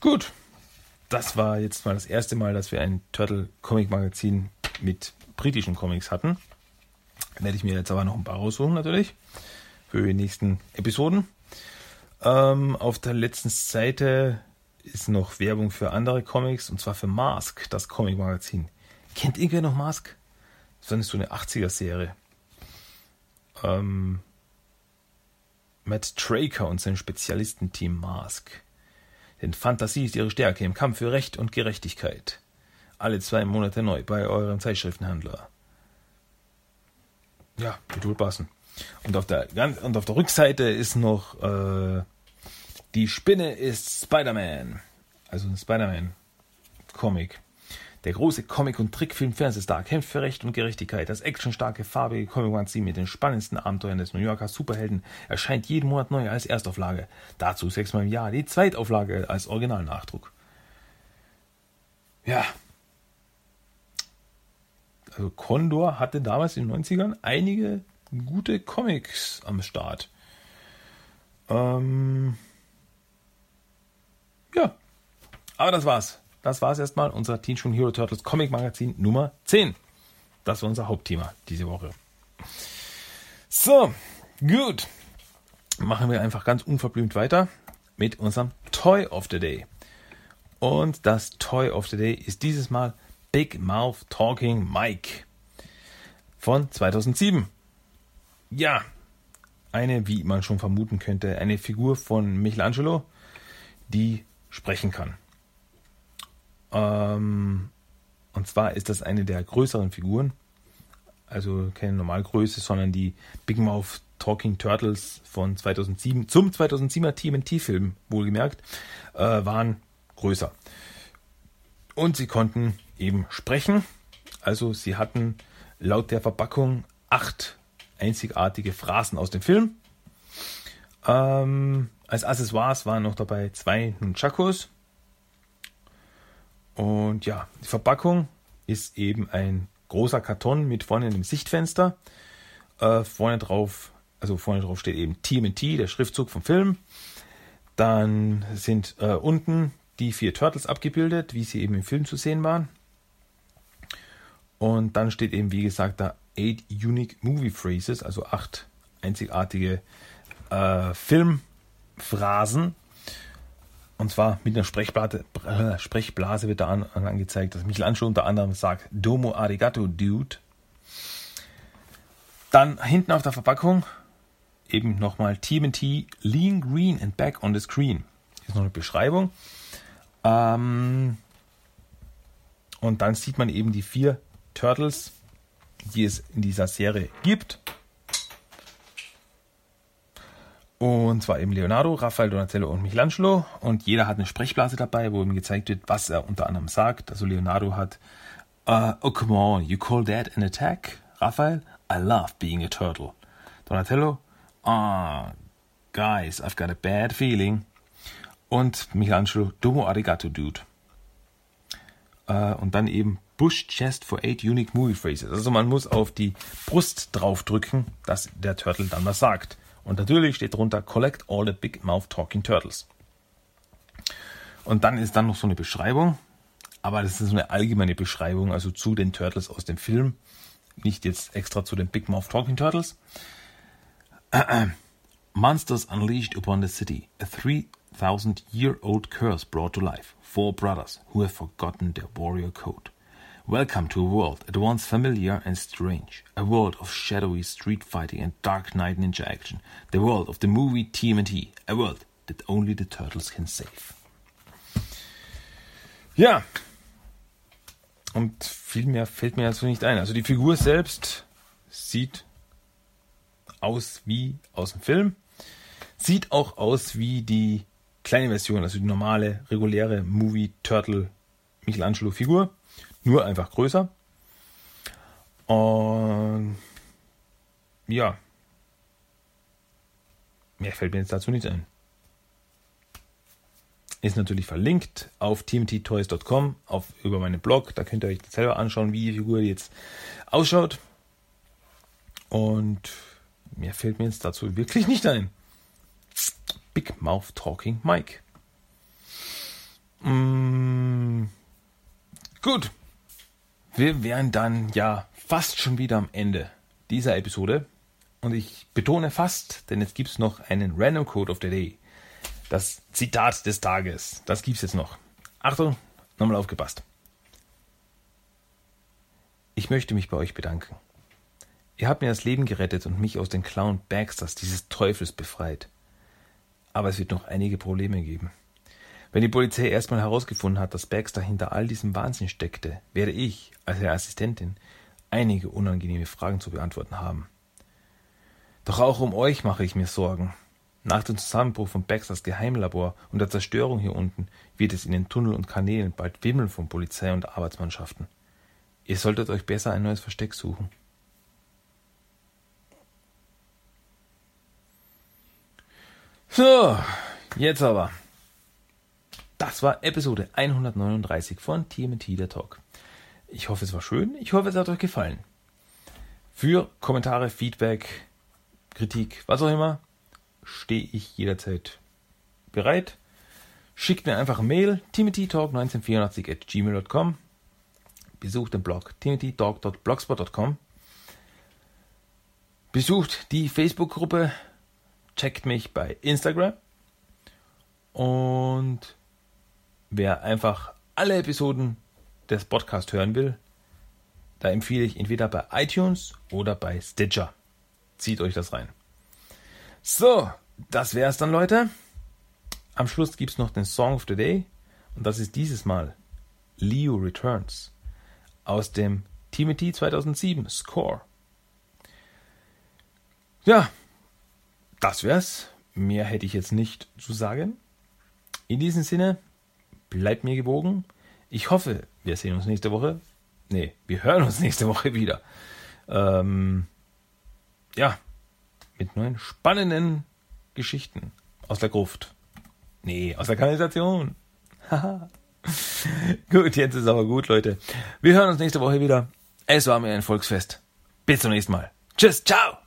gut. Das war jetzt mal das erste Mal, dass wir ein Turtle Comic Magazin mit britischen Comics hatten. Werde ich mir jetzt aber noch ein paar raussuchen, natürlich, für die nächsten Episoden. Ähm, auf der letzten Seite ist noch Werbung für andere Comics, und zwar für Mask, das Comic Magazin. Kennt irgendwer noch Mask? Das ist so eine 80er-Serie. Ähm, Matt Traker und sein Spezialistenteam Mask. Denn Fantasie ist ihre Stärke im Kampf für Recht und Gerechtigkeit. Alle zwei Monate neu bei eurem Zeitschriftenhändler. Ja, wohl passen. Und auf der, und auf der Rückseite ist noch äh, Die Spinne ist Spider-Man. Also ein Spider-Man-Comic. Der große Comic- und Trickfilm-Fernsehstar kämpft für Recht und Gerechtigkeit. Das actionstarke, farbige Comic-Magazin mit den spannendsten Abenteuern des New Yorker Superhelden erscheint jeden Monat neu als Erstauflage. Dazu sechsmal im Jahr die Zweitauflage als Originalnachdruck. Ja. Also Condor hatte damals in den 90ern einige gute Comics am Start. Ähm ja. Aber das war's. Das war es erstmal, unser Teen Schon Hero Turtles Comic Magazin Nummer 10. Das war unser Hauptthema diese Woche. So, gut. Machen wir einfach ganz unverblümt weiter mit unserem Toy of the Day. Und das Toy of the Day ist dieses Mal Big Mouth Talking Mike von 2007. Ja, eine, wie man schon vermuten könnte, eine Figur von Michelangelo, die sprechen kann. Ähm, und zwar ist das eine der größeren Figuren, also keine Normalgröße, sondern die Big Mouth Talking Turtles von 2007 zum 2007er TMNT-Film wohlgemerkt äh, waren größer. Und sie konnten eben sprechen. Also sie hatten laut der Verpackung acht einzigartige Phrasen aus dem Film. Ähm, als Accessoires waren noch dabei zwei Nunchakos. Und ja, die Verpackung ist eben ein großer Karton mit vorne einem Sichtfenster. Äh, vorne drauf, also vorne drauf steht eben TMT, der Schriftzug vom Film. Dann sind äh, unten die vier Turtles abgebildet, wie sie eben im Film zu sehen waren. Und dann steht eben, wie gesagt, da Eight Unique Movie Phrases, also acht einzigartige äh, Filmphrasen. Und zwar mit einer Sprechblase, äh, Sprechblase wird da an, angezeigt, dass Michelangelo unter anderem sagt Domo Arigato, Dude. Dann hinten auf der Verpackung eben nochmal TMT Lean Green and Back on the Screen. Hier ist noch eine Beschreibung. Ähm, und dann sieht man eben die vier Turtles, die es in dieser Serie gibt. Und zwar eben Leonardo, Raphael, Donatello und Michelangelo. Und jeder hat eine Sprechblase dabei, wo ihm gezeigt wird, was er unter anderem sagt. Also Leonardo hat, uh, oh come on, you call that an attack? Raphael, I love being a turtle. Donatello, ah, guys, I've got a bad feeling. Und Michelangelo, domo arigato, dude. Uh, und dann eben Bush Chest for eight unique movie phrases. Also man muss auf die Brust draufdrücken, dass der Turtle dann was sagt. Und natürlich steht drunter Collect all the Big Mouth Talking Turtles. Und dann ist dann noch so eine Beschreibung, aber das ist so eine allgemeine Beschreibung, also zu den Turtles aus dem Film, nicht jetzt extra zu den Big Mouth Talking Turtles. Monsters unleashed upon the city, a 3000 year old curse brought to life, four brothers who have forgotten their warrior code. Welcome to a world at once familiar and strange. A world of shadowy street fighting and dark knight ninja action. The world of the movie TMNT. A world that only the turtles can save. Ja. Und viel mehr fällt mir dazu nicht ein. Also die Figur selbst sieht aus wie aus dem Film. Sieht auch aus wie die kleine Version, also die normale, reguläre Movie Turtle Michelangelo Figur. Nur einfach größer. Und ja. Mehr fällt mir jetzt dazu nicht ein. Ist natürlich verlinkt auf tmttoys.com, auf über meinen Blog. Da könnt ihr euch selber anschauen, wie die Figur jetzt ausschaut. Und mehr fällt mir jetzt dazu wirklich nicht ein. Big Mouth Talking Mike. Mm, gut, wir wären dann ja fast schon wieder am Ende dieser Episode. Und ich betone fast, denn jetzt gibt es noch einen Random Code of the Day. Das Zitat des Tages. Das gibt es jetzt noch. Achtung, nochmal aufgepasst. Ich möchte mich bei euch bedanken. Ihr habt mir das Leben gerettet und mich aus den Clown Baxters, dieses Teufels, befreit. Aber es wird noch einige Probleme geben. Wenn die Polizei erstmal herausgefunden hat, dass Baxter hinter all diesem Wahnsinn steckte, werde ich, als ihre Assistentin, einige unangenehme Fragen zu beantworten haben. Doch auch um euch mache ich mir Sorgen. Nach dem Zusammenbruch von Baxters Geheimlabor und der Zerstörung hier unten wird es in den Tunnel und Kanälen bald wimmeln von Polizei und Arbeitsmannschaften. Ihr solltet euch besser ein neues Versteck suchen. So, jetzt aber. Das war Episode 139 von TMT der Talk. Ich hoffe, es war schön. Ich hoffe, es hat euch gefallen. Für Kommentare, Feedback, Kritik, was auch immer, stehe ich jederzeit bereit. Schickt mir einfach eine Mail, timothytalk1984 at gmail.com. Besucht den Blog timothytalk.blogspot.com. Besucht die Facebook-Gruppe, checkt mich bei Instagram und wer einfach alle Episoden des Podcasts hören will, da empfehle ich entweder bei iTunes oder bei Stitcher. Zieht euch das rein. So, das wär's dann, Leute. Am Schluss gibt's noch den Song of the Day und das ist dieses Mal Leo Returns aus dem Timothy 2007 Score. Ja, das wär's. Mehr hätte ich jetzt nicht zu sagen. In diesem Sinne, bleibt mir gewogen. Ich hoffe, wir sehen uns nächste Woche. Nee, wir hören uns nächste Woche wieder. Ähm, ja, mit neuen spannenden Geschichten aus der Gruft. Nee, aus der Kanalisation. gut, jetzt ist aber gut, Leute. Wir hören uns nächste Woche wieder. Es war mir ein Volksfest. Bis zum nächsten Mal. Tschüss, ciao.